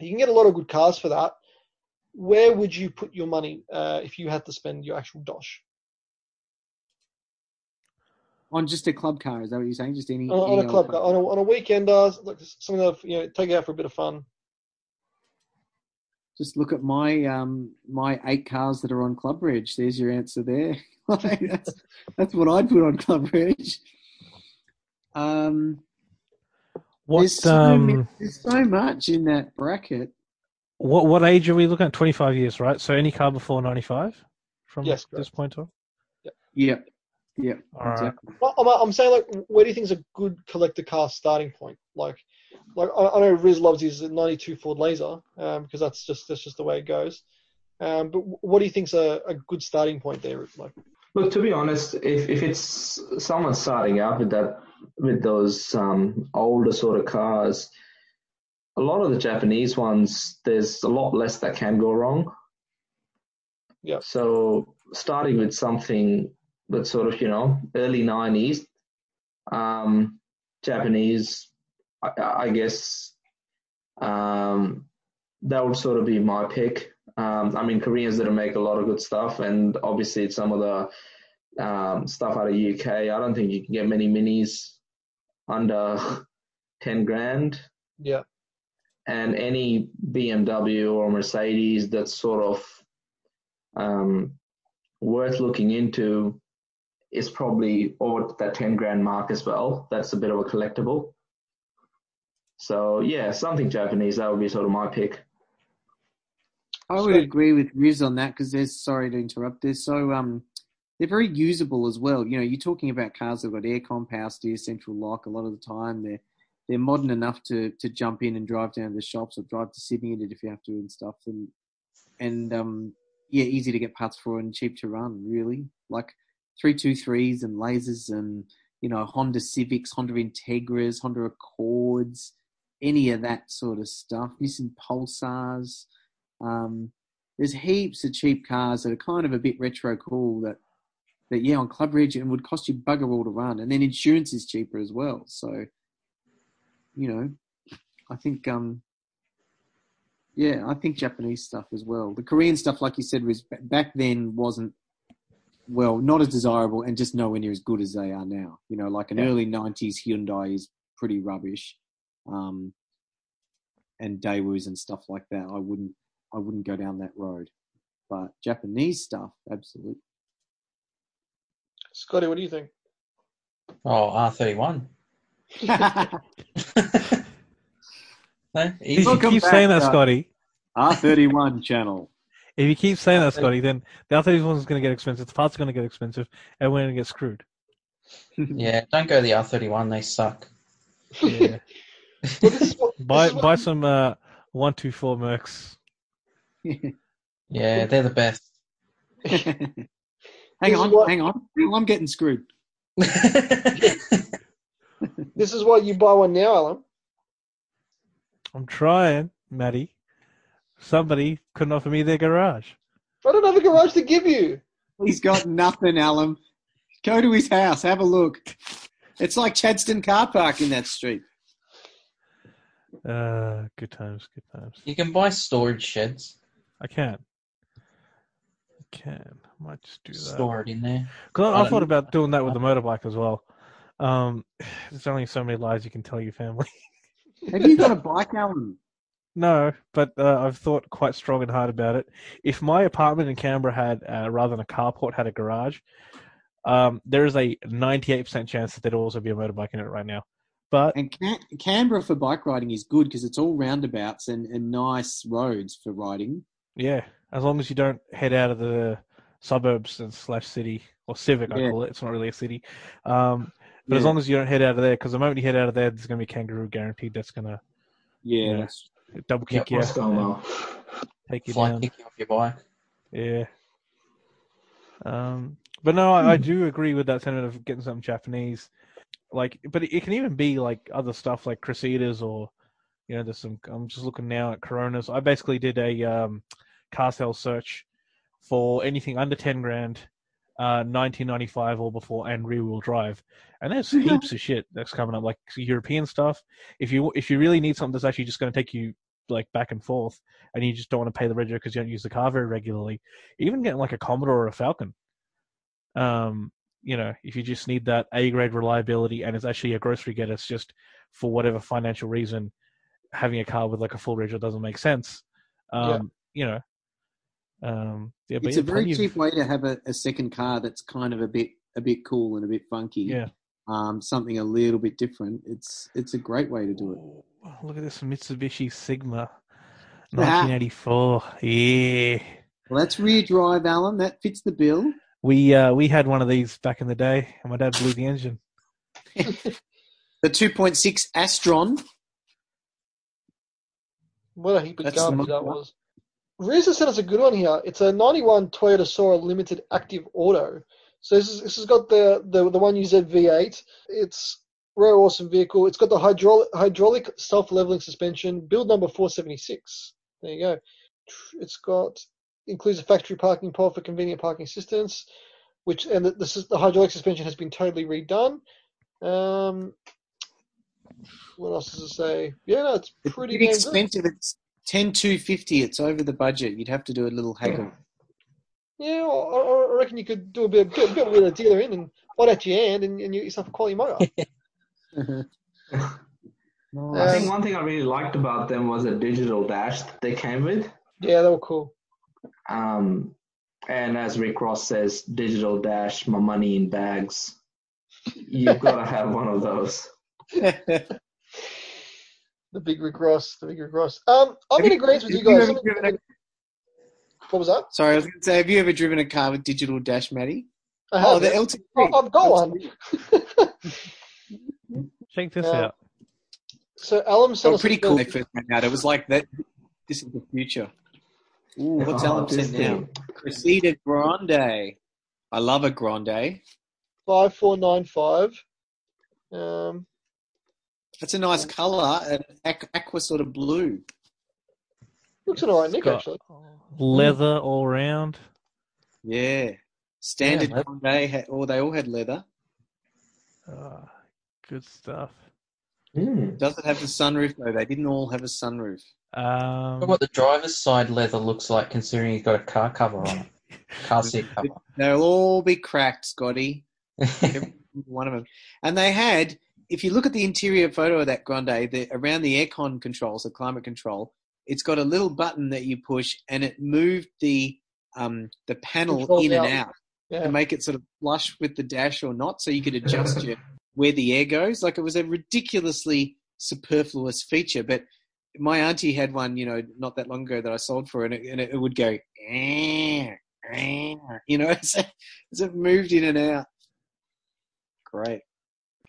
You can get a lot of good cars for that. Where would you put your money uh, if you had to spend your actual dosh? On just a club car, is that what you're saying? Just any on, on a club car, on a on a weekend, uh, like something that you know, take it out for a bit of fun. Just look at my um my eight cars that are on Club Reg. There's your answer there. Like, that's that's what I'd put on Club Reg. Um, What there's so, many- um there's so much in that bracket. what what age are we looking at? Twenty five years, right? So any car before ninety five from Yes, this point on. Yep. Yep. All right. exactly. Well, I'm, I'm saying like, where do you think is a good collector car starting point? Like, like I, I know Riz loves his '92 Ford Laser um, because that's just that's just the way it goes. Um, but what do you think's a, a good starting point there? Like, Look, to be honest, if, if it's someone starting out with that with those um, older sort of cars, a lot of the Japanese ones, there's a lot less that can go wrong. Yeah. So starting with something that's sort of you know early '90s, um, Japanese, I, I guess, um, that would sort of be my pick. Um, I mean, Koreans that make a lot of good stuff, and obviously some of the um, stuff out of UK. I don't think you can get many minis under ten grand, yeah, and any BMW or Mercedes that's sort of um, worth looking into is probably over that ten grand mark as well. That's a bit of a collectible. So yeah, something Japanese that would be sort of my pick. I would agree with Riz on that because they're sorry to interrupt. They're so um, they're very usable as well. You know, you're talking about cars that've got aircon, power steer, central lock. A lot of the time, they're they're modern enough to to jump in and drive down to the shops or drive to Sydney in it if you have to and stuff. And and um, yeah, easy to get parts for and cheap to run. Really, like three two threes and lasers and you know Honda Civics, Honda Integras, Honda Accords, any of that sort of stuff. Nissan Pulsars. Um, there's heaps of cheap cars that are kind of a bit retro cool that, that yeah, on Club Reg and would cost you bugger all to run, and then insurance is cheaper as well. So, you know, I think um, yeah, I think Japanese stuff as well. The Korean stuff, like you said, was back then wasn't well, not as desirable and just nowhere near as good as they are now. You know, like an Yeah. early '90s Hyundai is pretty rubbish. Um, and Daewoo's and stuff like that. I wouldn't I wouldn't go down that road. But Japanese stuff, absolutely. Scotty, what do you think? Oh, R31. no, If easy. you Welcome keep back, saying that, uh, Scotty, R31 channel. If you keep saying that, Scotty, then the other one's going to get expensive, the parts are going to get expensive, and we're going to get screwed. Yeah, don't go the R31. They suck. Yeah. Well, what, this buy what- buy some uh, one two four Mercs. Yeah, they're the best. hang is on, what- hang on. I'm getting screwed. This is why you buy one now, Alam. I'm trying, Matty. Somebody couldn't offer me their garage. I don't have a garage to give you. He's got nothing, Alam. Go to his house, have a look. It's like Chadstone car park in that street. Uh, good times, good times. you can buy storage sheds. I can. I can. I might just do that. Store it in there. Cause I, I I thought about doing that with the motorbike as well. Um, there's only so many lies you can tell your family. Have you got a bike, Alam? No, but uh, I've thought quite strong and hard about it. If my apartment in Canberra had, uh, rather than a carport, had a garage, um, there is a 98% chance that there'd also be a motorbike in it right now. But And Can- Canberra for bike riding is good because it's all roundabouts and, and nice roads for riding. yeah, as long as you don't head out of the suburbs and slash city or civic, I call it. It's not really a city. Um, but as long as you don't head out of there, because the moment you head out of there, there's going to be kangaroo guaranteed. That's going to Yeah, Yeah. that's double kick Yeah, you, What's going on? take you Fly down. kick you off your bike. Yeah. Um, But no, I, I do agree with that sentiment of getting something Japanese. Like, but it, it can even be like other stuff like Cressidas or, you know, there's some. I'm just looking now at Coronas. I basically did a um, car sale search for anything under ten grand, uh, 1995 or before, and rear wheel drive, and there's heaps of shit that's coming up, like European stuff. If you if you really need something that's actually just going to take you like back and forth, and you just don't want to pay the regulator because you don't use the car very regularly, even getting like a Commodore or a Falcon. Um, you know, if you just need that A grade reliability and it's actually a grocery getter, it's just for whatever financial reason, having a car with like a full regulator doesn't make sense. Um, you know, um, yeah, but it's yeah, a very plenty of- cheap way to have a, a second car that's kind of a bit a bit cool and a bit funky. Yeah. Um, something a little bit different. It's it's a great way to do it. Ooh, Look at this Mitsubishi Sigma, 1984. Yeah, Well, that's rear drive, Alam. That fits the bill. we uh, we had one of these back in the day, and my dad blew the engine. The 2.6 Astron. What a heap of That's garbage that one. was. Reza sent us a good one here. It's a 91 Toyota Soarer Limited Active Auto. So this, is, this has got the, the, the 1UZ V8. It's a very awesome vehicle. It's got the hydraulic, hydraulic self-leveling suspension, build number 476. There you go. It's got includes a factory parking pod for convenient parking assistance, which and the, this is the hydraulic suspension has been totally redone. Um, what else does it say? Yeah, no, it's It's pretty pretty damn good. expensive. It's 10250. It's over the budget. You'd have to do a little haggle. Yeah, I, I I reckon you could do a bit, bit, bit with a dealer in and bite out your hand and, and you get yourself a quality motor. I think one thing I really liked about them was a digital dash that they came with. yeah, they were cool. Um, and as Rick Ross says, digital dash, my money in bags. You've got to have one of those. The big Rick Ross, the big Rick Ross. Um, I'm Have in you- agreement with you you guys. ever a- What was that? Sorry, I was going to say, have you ever driven a car with digital dash, Matty? I have Oh, the it. LT. I- I've got one. Check this Yeah. out. so Alam sent Oh, us pretty cool. bill. They first came out. It was like that. This is the future. Ooh, what's Oh, Alam this sent now? thing. Grande. I love a Grande. Five four nine five. Um, That's a nice colour, an aqua sort of blue. looks an alright nick actually. Leather all round. Yeah. Standard Yeah, Grande, had, or they all had leather. Ah, good stuff. Mm. Does it have the sunroof though? They didn't all have a sunroof. Um, what the driver's side leather looks like, considering he's got a car cover on it. Car seat cover. They'll all be cracked, Scotty. Every one of them. And they had, if you look at the interior photo of that Grande, the, around the aircon controls, the climate control, it's got a little button that you push, and it moved the um, the panel Controls in and out. out Yeah. to make it sort of flush with the dash or not, so you could adjust your where the air goes. Like it was a ridiculously superfluous feature, but my auntie had one, you know, not that long ago that I sold for her, and it, and it would go, "Eh, eh," you know, as it, as it moved in and out. Great.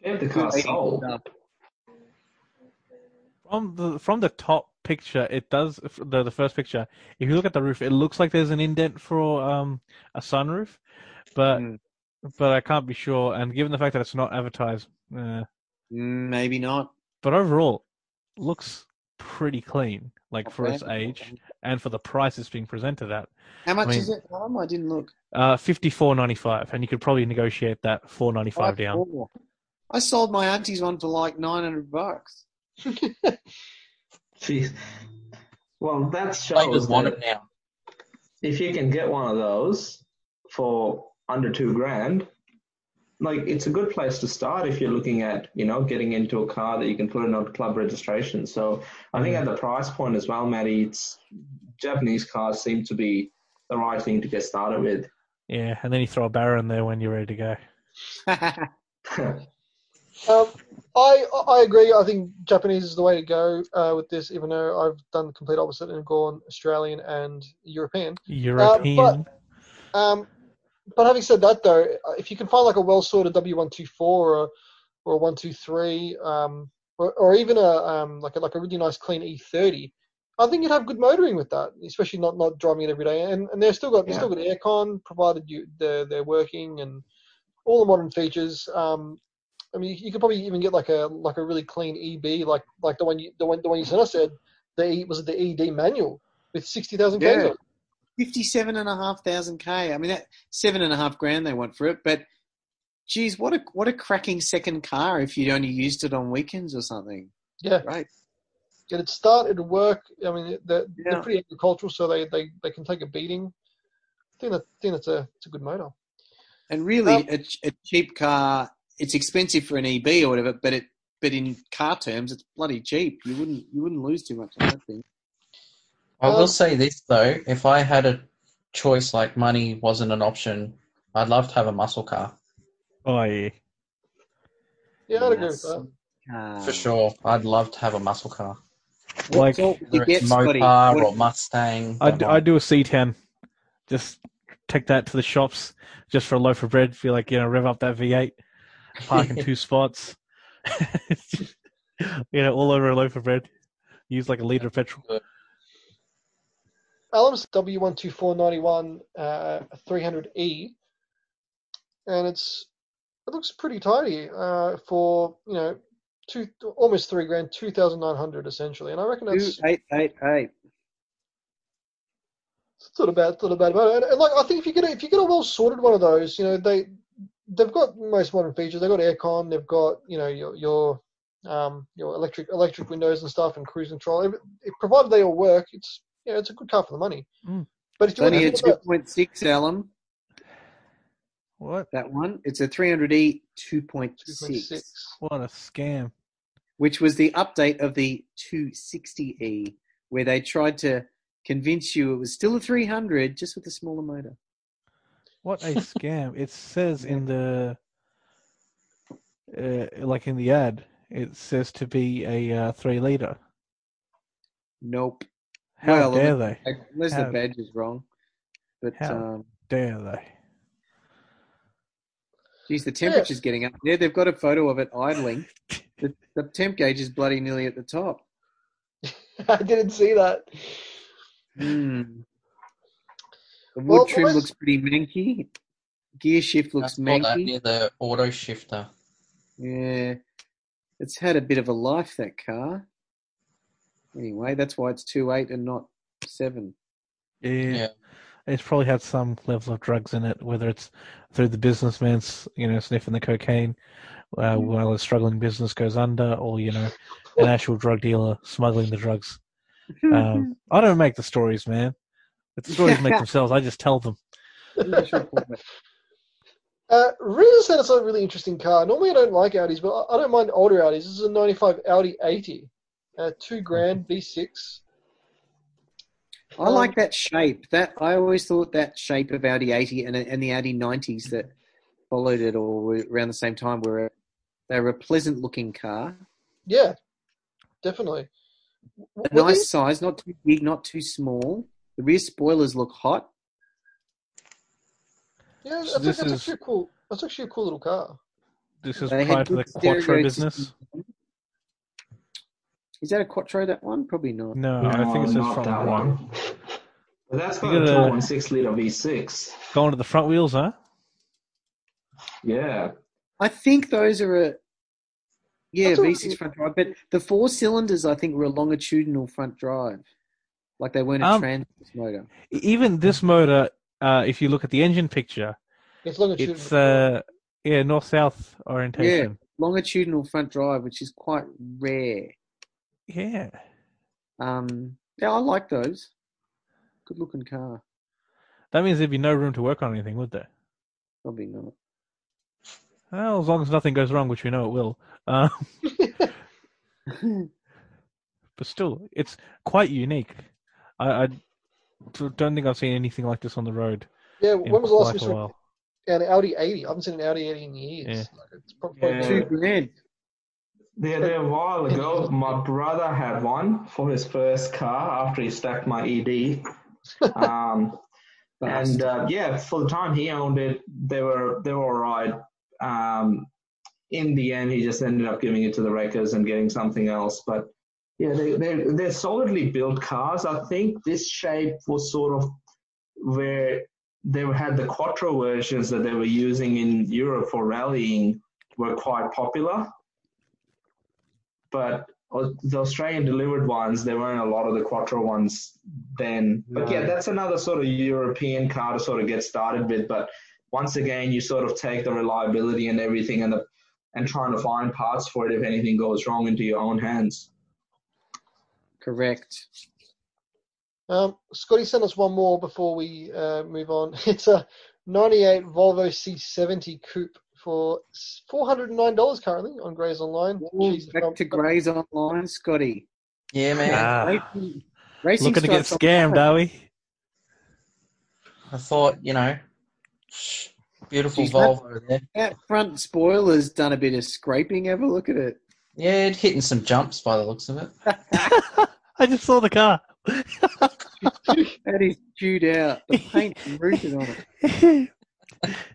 Gave the car soul. from the from the top picture, it does the the first picture. If you look at the roof, it looks like there's an indent for um a sunroof, but Mm, but I can't be sure. And given the fact that it's not advertised, uh, maybe not. but overall, looks pretty clean, like for its age and for the price it's being presented at. How much mean- is it? Tom? I didn't look. Uh, fifty four ninety five, and you could probably negotiate that four ninety five down. four. I sold my auntie's one for like nine hundred bucks. Jeez. Well, that Flavors shows want it now. if you can get one of those for under two grand, like it's a good place to start if you're looking at, you know, getting into a car that you can put in on club registration. So I think at the price point as well, Matty, it's Japanese cars seem to be the right thing to get started with. Yeah, and then you throw a Barra in there when you're ready to go. Um, I I agree. I think Japanese is the way to go uh, with this, even though I've done the complete opposite and gone Australian and European. European. Um, but having said that, though, if you can find like a well sorted W124 or a, or a 123, um, or, or even a um, like a, like a really nice clean E30 I think you'd have good motoring with that, especially not not driving it every day. And and they're still got they're still got aircon provided you they're they're working and all the modern features. Um, I mean, you, you could probably even get like a like a really clean EB, like like the one you the one the one you sent us said. The E- was it the ED manual with sixty thousand Yeah. it. Fifty-seven and a half thousand k. I mean, that seven and a half grand they want for it. But, geez, what a what a cracking second car if you'd only used it on weekends or something. Yeah, Right. it'd start, it'd work. I mean, they're, Yeah. they're pretty agricultural, so they, they, they can take a beating. I think that I think that's a it's a good motor. And really, Um, a, a cheap car. It's expensive for an EB or whatever, but it but in car terms, it's bloody cheap. You wouldn't you wouldn't lose too much on that thing. I will say this though: if I had a choice, like money wasn't an option, I'd love to have a muscle car Oh yeah. Yeah, I'd agree with that. Car. for sure. I'd love to have a muscle car, Like- all you whether get, it's Scotty? Mopar What- or Mustang. I don't do, mind. I do a C10. Just take that to the shops just for a loaf of bread. Feel like you know, rev up that V8, park in two spots. you know, all over a loaf of bread. Use like a liter of petrol. Alam's W12491 uh, 300E, and it's it looks pretty tidy uh, for you know two almost three grand, two thousand nine hundred essentially, and I reckon that's eight eight eight. it's not a bad, it's not a bad motor. And, and like I think if you get a, if you get a well sorted one of those, you know they they've got most modern features. They've got aircon, they've got you know your your um, your electric electric windows and stuff, and cruise control. Every- It, provided they all work, it's yeah, it's a good car for the money. Mm. But if It's you want only to a think two about, point six Alam. What? That one. It's a three hundred E two point 2.6. six. What a scam! which was the update of the 260e, where they tried to convince you it was still a 300, just with a smaller motor. What a scam! It says in the, uh, like in the ad, it says to be a uh, three liter. Nope. How Well, dare unless- they? Unless How- the badge is wrong. But, How? um, Dare they? geez, the temperature's getting up there. They've got a photo of it idling. The, the temp gauge is bloody nearly at the top. I didn't see that. Hmm. The wood Well, trim let's- looks pretty manky. Gear shift looks That's not that manky. near the auto shifter. Yeah. It's had a bit of a life, that car. Anyway, that's why it's two eight and not seven. Yeah. Yeah. It's probably had some level of drugs in it, whether it's through the businessman's, you know, sniffing the cocaine uh, while a struggling business goes under, or you know, an actual drug dealer smuggling the drugs. Um, I don't make the stories, man. The stories make themselves. I just tell them. Uh, Reza said it's a really interesting car. Normally, I don't like Audis, but I I don't mind older Audis. This is a '95 Audi 80, uh, two grand V6. I like that shape. That I always thought that shape of Audi 80 and and the Audi 90s that followed it or around the same time were a, they were a pleasant looking car. Yeah, definitely. A Were nice these- size, not too big, not too small. The rear spoilers look hot. Yeah, So that's, this that's is- actually a cool. That's actually a cool little car. This is They prior had to the good Quattro business. systems. Is that a Quattro? That one? Probably not. No, No, I think it says not front that wheel. one. But that's got You a gotta- 2.6 liter V6. Going to the front wheels, huh? Yeah. I think those are a yeah That's a- V6 front drive, but the four cylinders I think were a longitudinal front drive, like they weren't a Um, trans motor. Even this motor, uh, if you look at the engine picture, It's longitude. it's uh, yeah north south orientation. Yeah, Longitudinal front drive, which is quite rare. Yeah. Um, yeah, I like those. Good looking car. That means there'd be no room to work on anything, would there? Probably not. Well, as long as nothing goes wrong, which we know it will. Um, but still, it's quite unique. I, I don't think I've seen anything like this on the road yeah, when was the last quite time a you saw an Audi 80? I haven't seen an Audi 80 in years. Yeah. Like, it's probably Yeah. Two grand. There, there a while ago, my brother had one for his first car after he stacked my ED. Um, and uh, yeah, for the time he owned it, they were they were alright. Um, in the end, he just ended up giving it to the wreckers and getting something else. But Yeah, they, they're, they're solidly built cars. I think this shape was sort of where they had the Quattro versions that they were using in Europe for rallying were quite popular. But the Australian delivered ones, there weren't a lot of the Quattro ones then. But yeah, that's another sort of European car to sort of get started with. But once again, you sort of take the reliability and everything and the and trying to find parts for it if anything goes wrong into your own hands. Correct. Um, Scotty sent us one more before we uh, move on. It's a 98 Volvo C70 Coupe for $409 currently on Grays Online. Ooh, Jeez, back to Grays Online, Scotty. Yeah, man. Ah, Racing, racing looking to get scammed, are we? I thought, you know, beautiful Geez, that- Volvo there. That front spoiler's done a bit of scraping. Have a look at it. Yeah, it's hitting some jumps by the looks of it. I just saw the car. That is chewed out. The paint's rooted on it.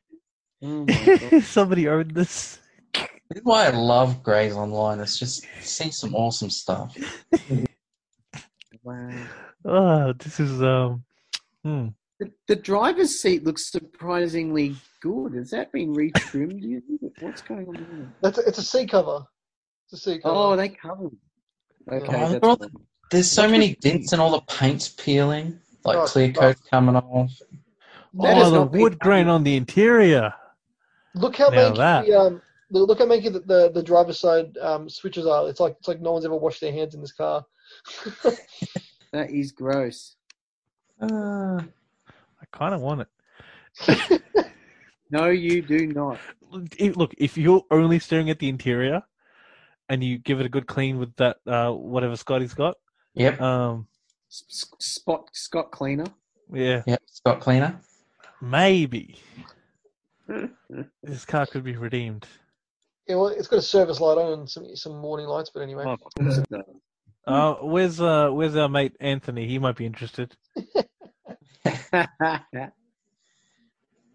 Oh. Somebody owned this. This is why I love Grays Online. It's just see some awesome stuff. Wow. Oh, this is um. Hmm. The, the driver's seat looks surprisingly good. Has that been retrimmed? Do you think? What's going on there? That's a, it's a C cover. It's a C cover. Oh, they covered. Okay, Oh, that's they're all- fine. There's so many dents and all the paint's peeling, like Oh, clear oh. coat coming off. That oh, has the wood grain on the interior. Look how Now manky the, um, look look how manky the, the, the driver's side um, switches are. It's like it's like no one's ever washed their hands in this car. That is gross. Uh, I kind of want it. No, you do not. Look, if you're only staring at the interior, and you give it a good clean with that uh, whatever Scotty's got, yep, um, S- s- Spot Scott Cleaner. yeah, yep. Scott Cleaner. maybe this car could be redeemed. Yeah, well, it's got a service light on and some some warning lights, but anyway. Oh, of course it does. Uh, where's uh, where's our mate Anthony? He might be interested.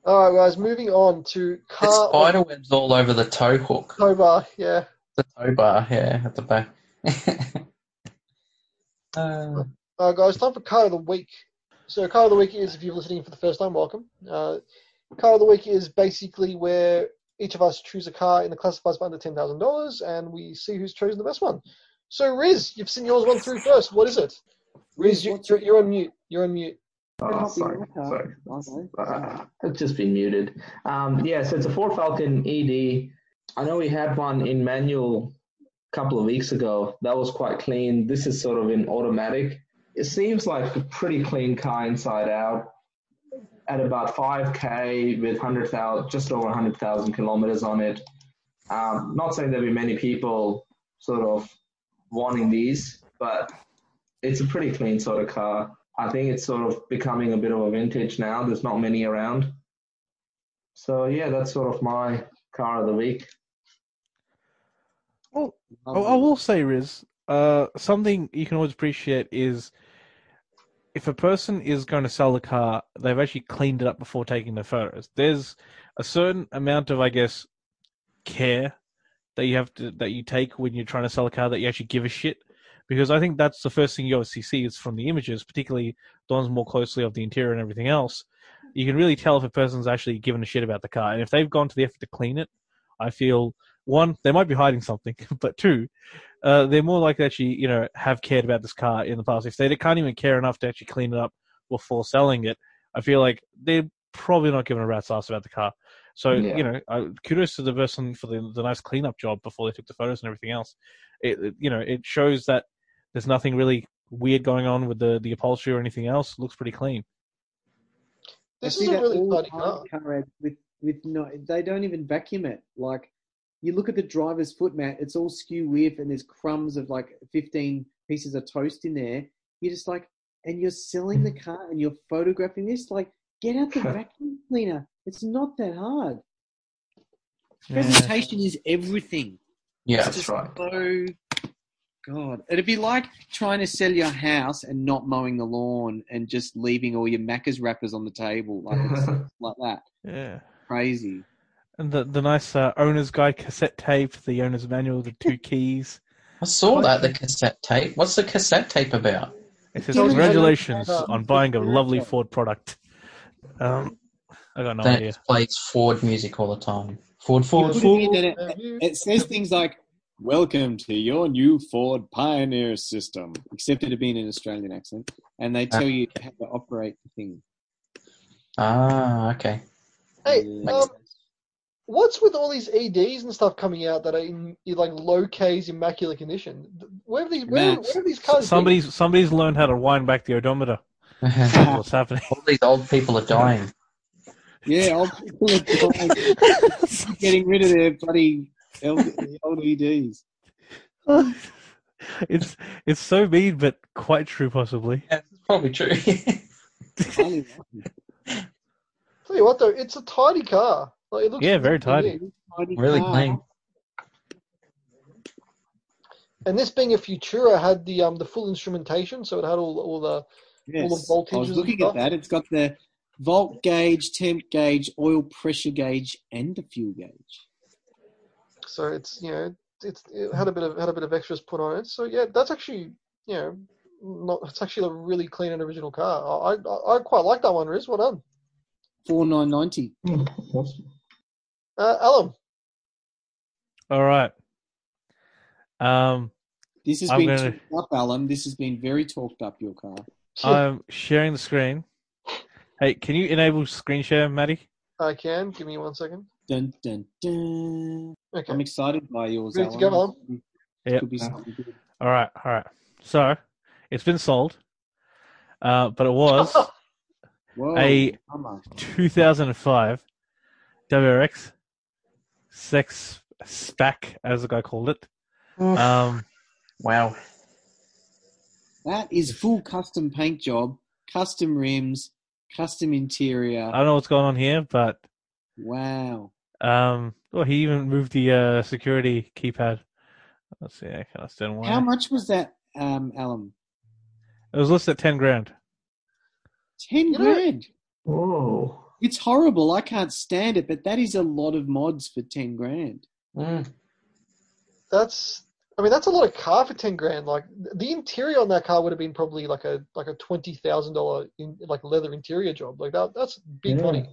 All right, guys, moving on to There's car spider webs all over the tow hook. tow bar. Yeah. The tow bar, yeah, at the back. uh, All right, guys, time for car of the week. So, car of the week is, if you're listening for the first time, welcome. Uh, car of the week is basically where each of us choose a car in the classifieds for under ten thousand dollars, and we see who's chosen the best one. So, Riz, you've seen yours one through first. What is it? Riz, you, what's you're, you're on mute. You're on mute. Oh, Might sorry, my sorry. I know. Uh, it's just been muted. Um, yeah, so it's a Ford Falcon ED. I know we had one in manual a couple of weeks ago. That was quite clean. This is sort of in automatic. It seems like a pretty clean car inside out. At about 5k with 100,000, just over 100,000 kilometers on it. Um, not saying there'll be many people sort of wanting these, but it's a pretty clean sort of car. I think it's sort of becoming a bit of a vintage now. There's not many around. So yeah, that's sort of my car of the week. Oh, I will say, Riz, uh, something you can always appreciate is if a person is going to sell the car, they've actually cleaned it up before taking the photos. There's a certain amount of, I guess, care that you have to that you take when you're trying to sell a car that you actually give a shit. Because I think that's the first thing you obviously see is from the images, particularly the ones more closely of the interior and everything else. You can really tell if a person's actually given a shit about the car. And if they've gone to the effort to clean it, I feel one, they might be hiding something, but two, uh, they're more likely to actually, you know, have cared about this car in the past. If they can't even care enough to actually clean it up before selling it, I feel like they're probably not giving a rat's ass about the car. So, Yeah. you know, uh, kudos to the person for the, the nice cleanup job before they took the photos and everything else. It, it- you know, it shows that there's nothing really weird going on with the, the upholstery or anything else. It looks pretty clean. I This see is a really all the tidy time, car. With with no, they don't even vacuum it. Like you look at the driver's foot mat, it's all skew with, and there's crumbs of like 15 pieces of toast in there. You're just like, and you're selling the hmm. car and you're photographing this. Like, get out the vacuum cleaner. It's not that hard. Presentation is everything. yeah, It's That's just right. So, God, it'd be like trying to sell your house and not mowing the lawn and just leaving all your Macca's wrappers on the table, like like that. Yeah. Crazy. And the the nice uh, owner's guide cassette tape, the owner's manual, the two keys. I saw that the cassette tape. What's the cassette tape about? It says congratulations on buying a lovely Ford product. Um, I got no That idea. plays Ford music all the time. Ford, Ford, it Ford. it, it says things like, Welcome to your new Ford Pioneer system, except it had been an Australian accent. And they tell you how to operate the thing. Ah, okay. Hey, Yeah. um, what's with all these EDs and stuff coming out that are in, in like low K's immaculate condition? Where have these where, Max, where have these cars? been? Somebody's somebody's learned how to wind back the odometer. What's happening. All these old people are dying. Yeah, old people are dying, getting rid of their bloody old, old EDs. it's it's so mean, but quite true, possibly. Yeah, it's probably true. Tell you what though, it's a tidy car. Like, it looks Yeah, very really tidy. really car. clean. And this being a Futura had the um the full instrumentation, so it had all all the Yes. All the voltages I was looking at that. It's got the volt gauge, temp gauge, oil pressure gauge, and the fuel gauge. so it's you know it's it had a bit of had a bit of extras put on it. So yeah, that's actually you know not it's actually a really clean and original car. I I, I quite like that one, Riz. Well done, Four nine ninety. Uh, Alam. All right. Um, This has I'm been gonna- talked up, Alam. This has been very talked up. Your car. I'm sharing the screen. Hey, can you enable screen share, Matty? I can. Give me one second. Dun dun dun. Okay. I'm excited by yours, Ready to go, Alam? Yep. Could be something good. All right, all right. So it's been sold, uh, but it was Whoa, A- 2005 WRX Sex spec, as the guy called it. Um, wow. That is full custom paint job, custom rims, custom interior. I don't know what's going on here, but Wow. um, well, he even moved the uh, security keypad. Let's see, I can understand why. How much was that, um, Alam? It was listed at 10 grand. Ten grand. Whoa. It's horrible. I can't stand it, but that is a lot of mods for ten grand. Mm. That's I mean that's a lot of car for ten grand. Like the interior on that car would have been probably like a like a twenty thousand dollar in like leather interior job. Like that that's big Yeah. money.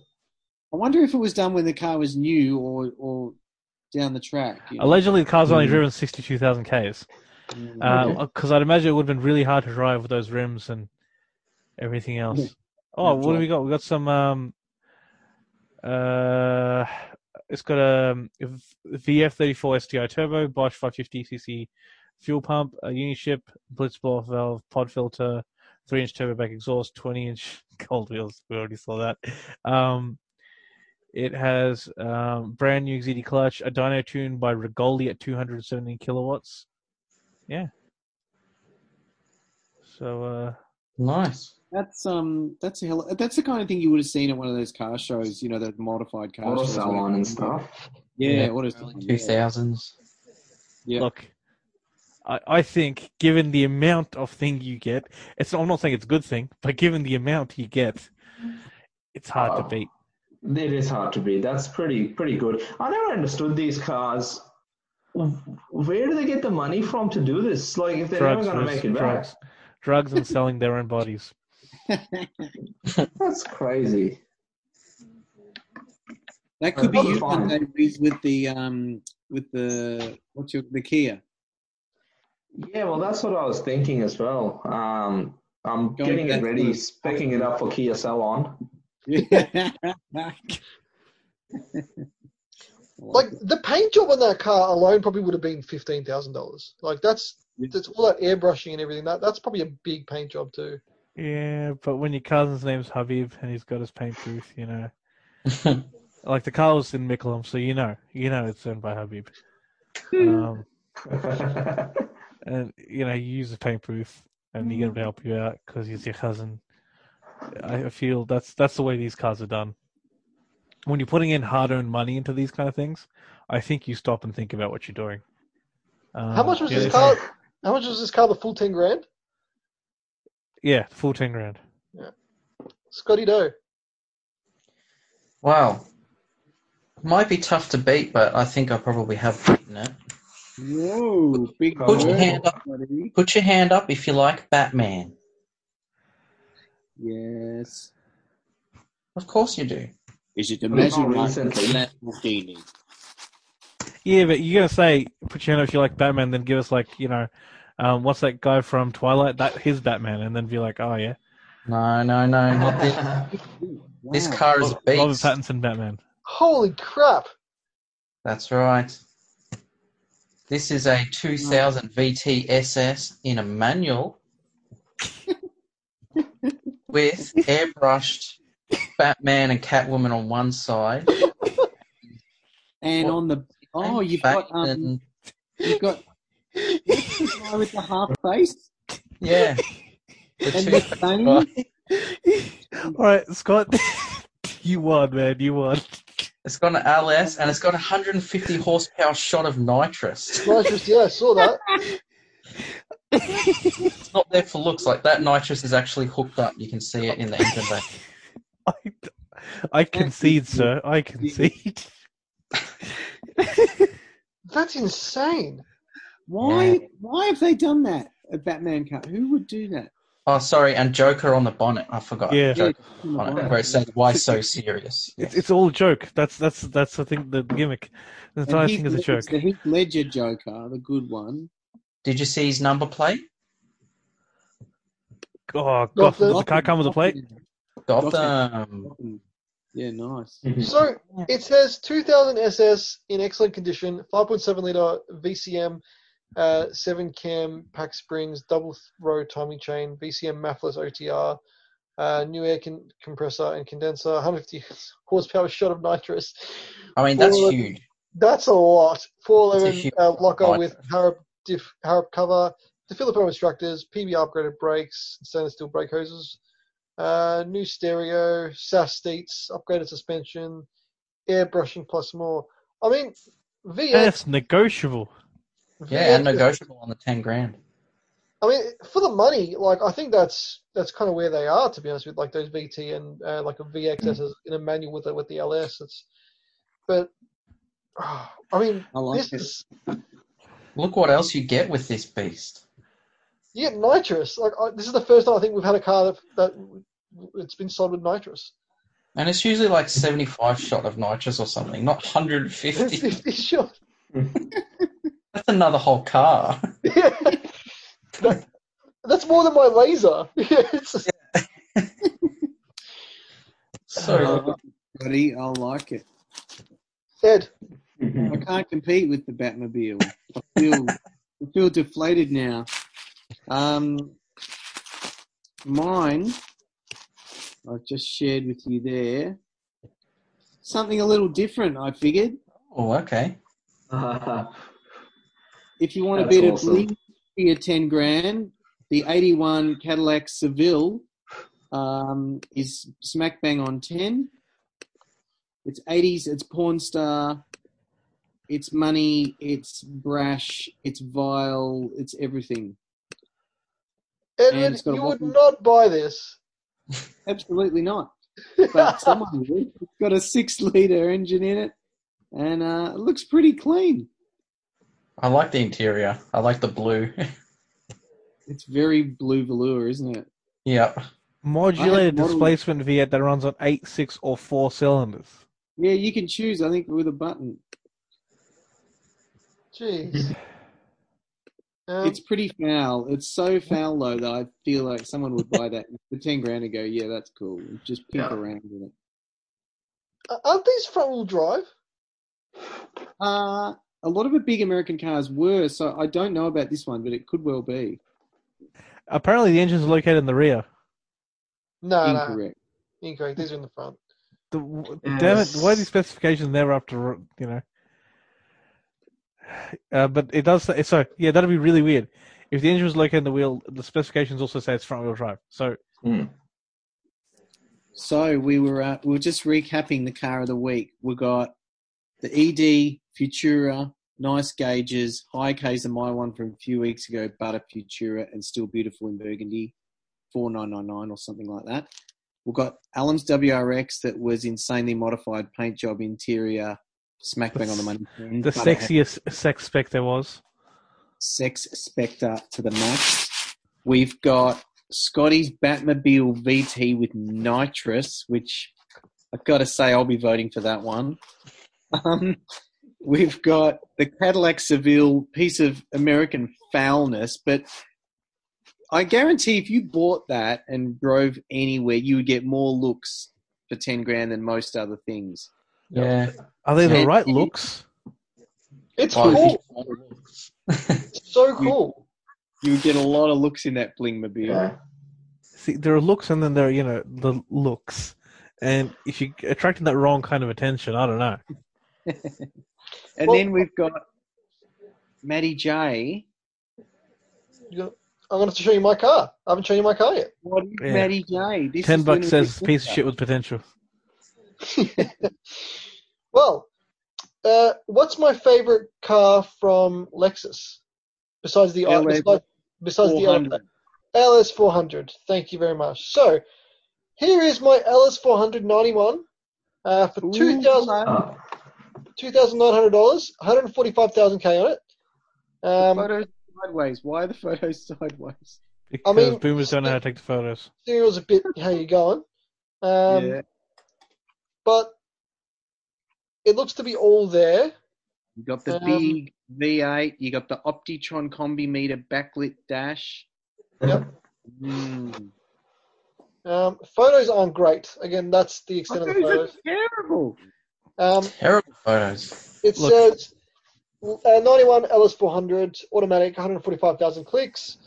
I wonder if it was done when the car was new or or down the track. you know? Allegedly, the car's only Mhm. driven 62,000 Ks. Mm. Because I'd imagine it would have been really hard to drive with those rims and everything else. Yeah. Oh, what do job. we got? We got some. Um, uh, it's got a um, VF34 STI turbo, Bosch 550cc fuel pump, a Unichip, blitz valve, pod filter, three inch turbo back exhaust, 20 inch cold wheels. We already saw that. Um, it has um, brand new ZD clutch, a dyno tune by Regoli at 217 kilowatts. Yeah. So uh, Nice. That's um that's a hell that's the kind of thing you would have seen at one of those car shows, you know, the modified car Auto shows. salon and stuff. Yeah, Yeah, auto salon. two Yeah. Look, I, I think given the amount of thing you get, it's I'm not saying it's a good thing, but given the amount you get, it's hard to Oh. beat. It is hard to beat. That's pretty pretty good. I never understood these cars. Where do they get the money from to do this? Like, if they're Drugs, never going to make it back, drugs, drugs, and selling their own bodies. that's crazy. That could be That's you fine. one day Riz, with the um with the what's your the Kia. Yeah, well, that's what I was thinking as well. Um, I'm Going getting it ready, to- specking it up for Kia Salon. Like the paint job on that car alone probably would have been fifteen thousand dollars. Like that's Yeah. that's all that airbrushing and everything. That that's probably a big paint job too. Yeah, but when your cousin's name's Habib and he's got his paint booth, you know, like the car was in Mickleham, so you know, you know it's owned by Habib. Um, and you know, you use the paint booth, and you get him to help you out because he's your cousin. I feel that's that's the way these cars are done. When you're putting in hard-earned money into these kind of things, I think you stop and think about what you're doing. Um, How much was yeah, this it's- car? How much was this car? The full ten grand. Yeah, full ten grand. Scotty Doe. Wow. Might be tough to beat, but I think I probably have beaten it. Whoa, big Put your hand up. Put your hand up if you like Batman. Yes. Of course you do. Is it the Not Maserati recently. Lamborghini? Yeah, but you're gonna say put your hand up if you like Batman, then give us like you know, um, what's that guy from Twilight? That his Batman, and then be like, oh yeah, No, no, no, not this. This Wow. car is a Robert. Pattinson Batman. Holy crap! That's right. This is a 2000 VTSS in a manual with airbrushed Batman and Catwoman on one side. And on the oh, you've got um, you've got what's the guy with the half face yeah. The and the thing. All right, Scott, you won, man. You won. It's got an LS and it's got 150 horsepower shot of nitrous. Nitrous, yeah, I saw that. It's not there for looks. Like that nitrous is actually hooked up. You can see it in the engine bay. I, I concede, sir. I concede. That's insane. Why? Yeah. Why have they done that? A Batman car? Who would do that? Oh, sorry, and Joker on the bonnet. I forgot. Yeah. Joker Yeah, on it, where it says, "Why so serious?" It's, it's all a joke. That's that's that's the thing. The, the gimmick. The entire And thing is a joke. The Heath Ledger Joker, the good one. Did you see his number plate? Oh, Gotham. God, does the car come with a plate? Gotham. Gotham. Yeah, nice. Mm-hmm. So it says 2000 SS in excellent condition, 5.7 liter VCM, uh, 7 cam pack springs, double th- row timing chain, VCM maffless OTR, uh, new air con- compressor and condenser, 150 horsepower shot of nitrous. I mean, that's Well, huge. That's a lot. That's a 411 uh, locker nitrous. with Harrop, diff, Harrop cover, the Filipino instructors, PB upgraded brakes, stainless steel brake hoses, uh, new stereo, SAS seats, upgraded suspension, air brushing plus more. I mean, VX. That's negotiable. Yeah, and negotiable on the ten grand. I mean, for the money, like I think that's that's kind of where they are, to be honest with like those VT and uh, like a VXS is in a manual with it with the LS. It's, but I mean, I like this it. is Look what else you get with this beast. you get nitrous. Like I, this is the first time I think we've had a car that, that it's been sold with nitrous. And it's usually like 75 shot of nitrous or something, not 150. 50 shot. That's another whole car. Yeah. That- that's more than my laser. Yeah, it's, So, Buddy, I like it. Ed, I can't compete with the Batmobile. I feel I feel deflated now. Um, mine, I've just shared with you there. Something a little different, I figured. oh, okay. If you want a That's bit awesome. of lean at 10 grand, the 81 Cadillac Seville um, is smack bang on 10. It's 80s, it's porn star, it's money, it's brash, it's vile, it's everything. Edward, it's got a you would whopping- not buy this. Absolutely not. But someone would. It's got a six litre engine in it and uh, it looks pretty clean. I like the interior. I like the blue. It's very blue velour, isn't it? yep. Modulated model- displacement V8 that runs on eight, six, or four cylinders. Yeah, you can choose, I think, with a button. Jeez. Um, It's pretty foul. It's so foul though that I feel like someone would buy that for ten grand and go, "Yeah, that's cool." Just pimp Yeah. around with it. aren't these front wheel drive? Uh a lot of the big American cars were, so I don't know about this one, but it could well be Apparently, the engine's located in the rear. No, no, incorrect. incorrect. These are in the front. The, Damn it! Why are these specifications never up to you know? Uh, but it does. Say, so yeah, that'd be really weird if the engine was located in the wheel. The specifications also say it's front wheel drive. So So we were uh, we were just recapping the car of the week. We got the ED Futura, nice gauges, high K's and my one from a few weeks ago, Butter Futura, and still beautiful in Burgundy, four nine nine nine or something like that. We've got Alam's WRX that was insanely modified paint job interior, smack bang on the money. The sexiest sex spec there was. Sex Spectre to the max. We've got Scotty's Batmobile VT with nitrous, which I've got to say I'll be voting for that one. Um, we've got the Cadillac Seville piece of American foulness, but I guarantee if you bought that and drove anywhere, you would get more looks for ten grand than most other things. Yeah. Are they the right looks? It's cool. It's so cool. You would get a lot of looks in that Blingmobile. Yeah. See, there are looks and then there are, you know, the looks. And if you're attracting that wrong kind of attention, I don't know. And well, then we've got Matty J. I'm going to, show you my car. I haven't shown you my car yet. What is yeah. Matty J? This Ten bucks says piece of shit with potential. well, uh, what's my favorite car from Lexus besides the LA, besides, besides the LS 400? Thank you very much. So, here is my LS 491 uh, for Ooh, 2000. Ah. $2,900, 145,000K on it. Um, photos sideways. Why are the photos sideways? Because I mean, boomers don't know how to take the photos. Serial's a bit how you going. Um, yeah. But it looks to be all there. You got the um, big V8. You got the Optitron Combi Meter backlit dash. Yep. Mm. Um, photos aren't great. Again, that's the extent photos of the photos. Are terrible. Um, Terrible photos. it Look. says uh, 91 LS400 automatic, 145,000 clicks.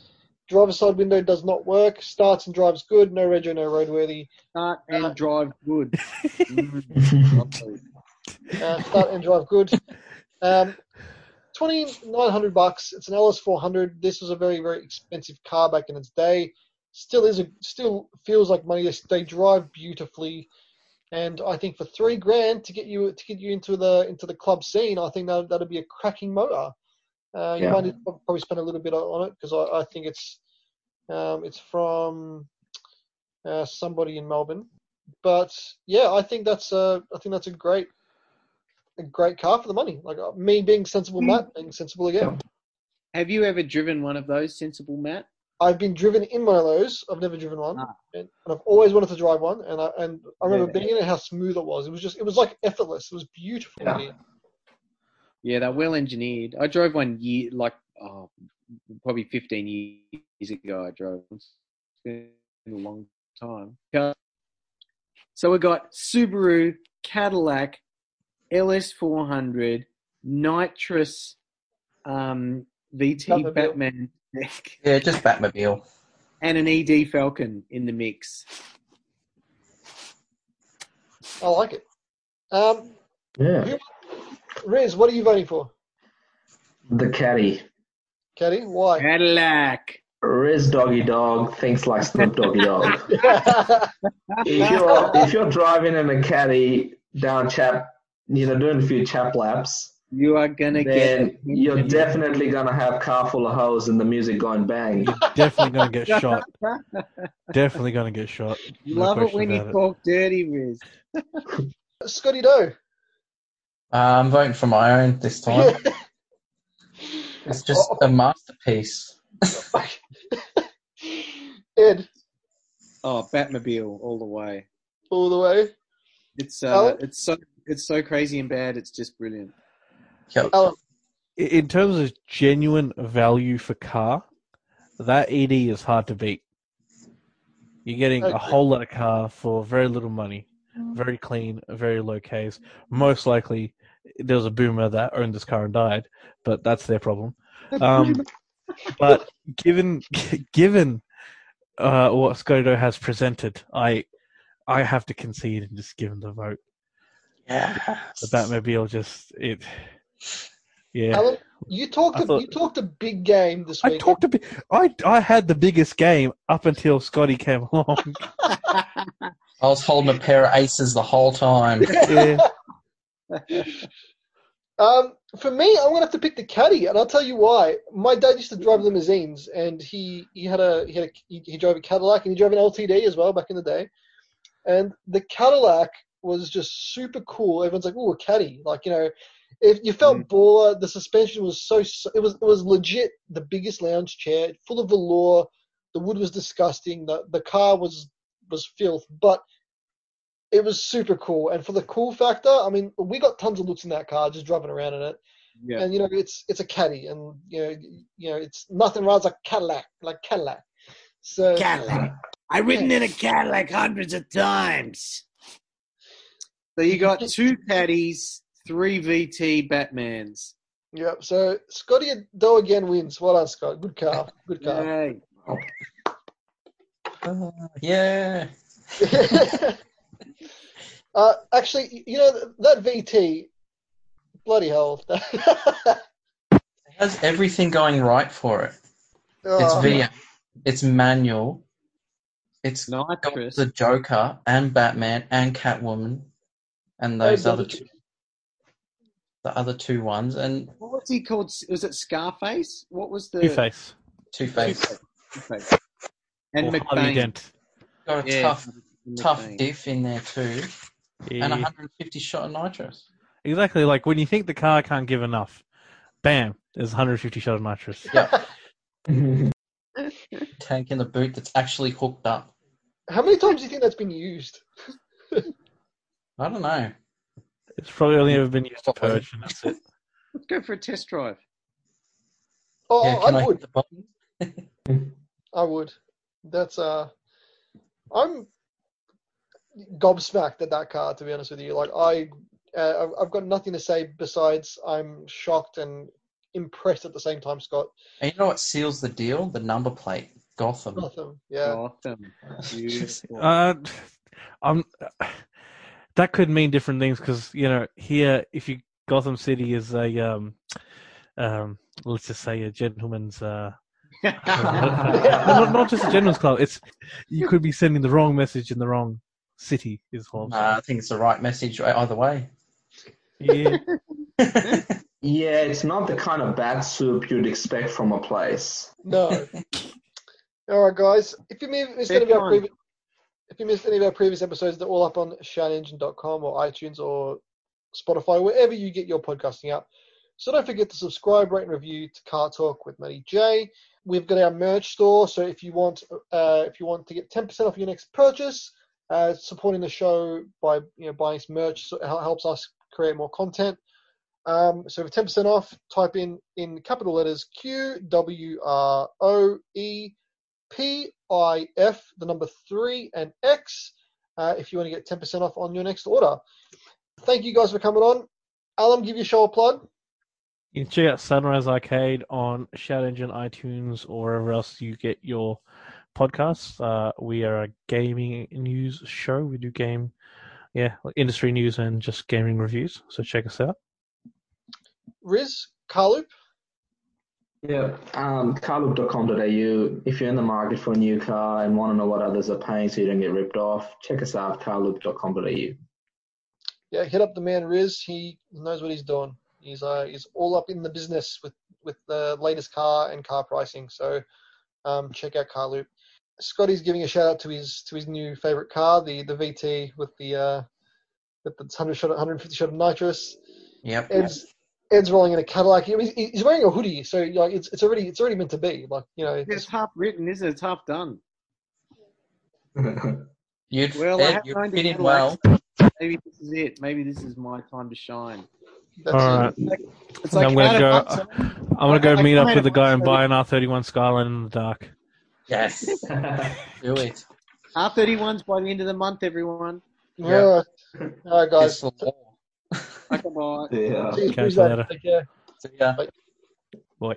Driver side window does not work. Starts and drives good. No rego, no roadworthy. Start and Uh, drive good. Mm. Lovely. Uh, start and drive good. Um, 2900 bucks. It's an LS400. This was a very very expensive car back in its day. Still is a still feels like money. They, they drive beautifully, and I think for three grand to get you to get you into the into the club scene, I think that that'd be a cracking motor. Uh, you Yeah. might need to probably spend a little bit on it because I, I think it's um, it's from uh, somebody in Melbourne. But yeah, I think that's a I think that's a great a great car for the money. Like uh, me being sensible, Matt being sensible again. Have you ever driven one of those, Sensible Matt? I've been driven in one of those. I've never driven one, Ah. and, I've always wanted to drive one. And I and I remember Yeah. being in it, how smooth it was. It was just it was like effortless. It was beautiful. Yeah. Yeah, they're well engineered. I drove one year, like oh, probably 15 years ago. I drove. It's been a long time. So we got Subaru, Cadillac, LS400, nitrous, um, VT Batmobile. Batman, Yeah, just Batmobile. and an ED Falcon in the mix. I like it. Um, yeah. Riz, what are you voting for? The caddy. Caddy, why? Cadillac. Riz Doggy Dog thinks like Snoop Doggy Dog. if you're if you're driving in a caddy down chap, you know, doing a few chap laps, You are gonna then get. you're definitely gonna have car full of hoes and the music going bang. You're definitely going to get shot. Definitely going to get shot. No Love it when you about it. talk dirty, Riz. Scotty Doe. Uh, I'm voting for my own this time. It's just a masterpiece. Ed, Oh, Batmobile all the way. all the way. It's uh, Alam? it's so it's so crazy and bad. It's just brilliant. Yep. Alam, In terms of genuine value for car, that ED is hard to beat. You're getting I a agree. whole lot of car for very little money, very clean, very low Ks. Most likely, there was a boomer that owned this car and died, but that's their problem. Um, but given given uh, what Scotty has presented, I I have to concede and just give them the vote. Yeah. The Batmobile just it, yeah. Alam, you talked I a, thought- you talked a big game this week. I talked a bit. I I had the biggest game up until Scotty came along. I was holding a pair of aces the whole time. yeah. Um, for me, I'm gonna have to pick the caddy, and I'll tell you why. My dad used to drive limousines, and he he had a he had a, he, he drove a Cadillac, and he drove an LTD as well back in the day. And the Cadillac was just super cool. Everyone's like, "Oh, a caddy!" Like you know, if you felt mm. baller, the suspension was so, so it was it was legit the biggest lounge chair, full of velour. The wood was disgusting. The the car was was filth, but it was super cool. And for the cool factor, I mean, we got tons of looks in that car just driving around in it. Yeah. And you know, it's it's a caddy, and you know, you know, it's nothing rides like Cadillac, like Cadillac. So Cadillac. I've ridden in a Cadillac hundreds of times. So you got two caddies, three VT Batmans. yeah. So Scotty Doe again wins. Well done, Scott. Good car. Good car. Yay. Uh, yeah. uh, actually, you know that VT, bloody hell. It has everything going right for it. It's Oh, V. It's manual. It's Nitrous. the Joker and Batman and Catwoman and Hey, those other two, the other two ones, and What was he called? Was it Scarface? What was the Two Face. Two Face. Two-Face. And Or Harvey McBain. Dent. Got a Yeah, tough, tough McBain. diff in there too, and Yeah. 150 shot of nitrous. Exactly. Like when you think the car can't give enough, bam, there's 150 shot of nitrous. Yeah, tank in the boot that's actually hooked up. How many times do you think that's been used? I don't know. It's probably only ever been used to purge, and that's it. Let's go for a test drive. Oh, yeah, I can I, would. hit the button? I would. That's uh, I'm gobsmacked at that car. To be honest with you, like I, uh, I've- I've got nothing to say besides I'm shocked and impressed at the same time. Scott, And you know what seals the deal? The number plate, Gotham. Gotham, yeah. Awesome. Beautiful. Uh, I'm. That could mean different things because you know here, if you Gotham City is a um, um, let's just say a gentleman's. Uh, not, not just a gentleman's club. It's you could be sending the wrong message in the wrong city. Is what I'm. Uh, I think it's the right message either way. yeah. Yeah, it's not the kind of bad soup you'd expect from a place. No. All right, guys. If you mi- missed any of Fair our time. previous, if you missed any of our previous episodes, they're all up on shoutengine.com or iTunes or Spotify, wherever you get your podcasting up. So don't forget to subscribe, rate, and review to Car Torque with Matty J. We've got our merch store, so if you want, uh, if you want to get ten percent off your next purchase, uh, supporting the show by you know buying some merch so helps us create more content. Um, so for ten percent off, type in in capital letters Q W R O E P I F, the number three and X, uh, if you want to get ten percent off on your next order. Thank you guys for coming on. Alam, give your show a plug. You can check out Sunrise Arcade on Shout Engine, iTunes, or wherever else you get your podcasts. Uh, we are a gaming news show. We do game, yeah, industry news and just gaming reviews. So check us out. Riz, Carloop. Yeah, um, carloop.com.au. If you're in the market for a new car and want to know what others are paying so you don't get ripped off, check us out, carloop.com.au. Yeah, hit up the man Riz. He knows what he's doing. He's uh he's all up in the business with with the latest car and car pricing. So um, check out Carloop. Scotty's giving a shout out to his to his new favorite car, the the VT with the uh with the 100 shot 150 shot of nitrous. Yep. Ed's Ed's rolling in a Cadillac. I mean, he's he's wearing a hoodie, so like it's it's already it's already meant to be. Like you know, It's it's, half written, isn't it? It's half done. You'd, Well, I Ed, have you'd known fit the in well. Maybe this is it. Maybe this is my time to shine. that's All it. right. It's uh, I'm gonna go- months, I'm gonna go I- I meet up with the guy and buy an R31 Skyline in the dark. Yes. Do it. R31's by the end of the month, everyone. Yeah. All right, guys. It's the law. Bye, bye. yeah. See you Catch you later. Take care. See ya. Boy.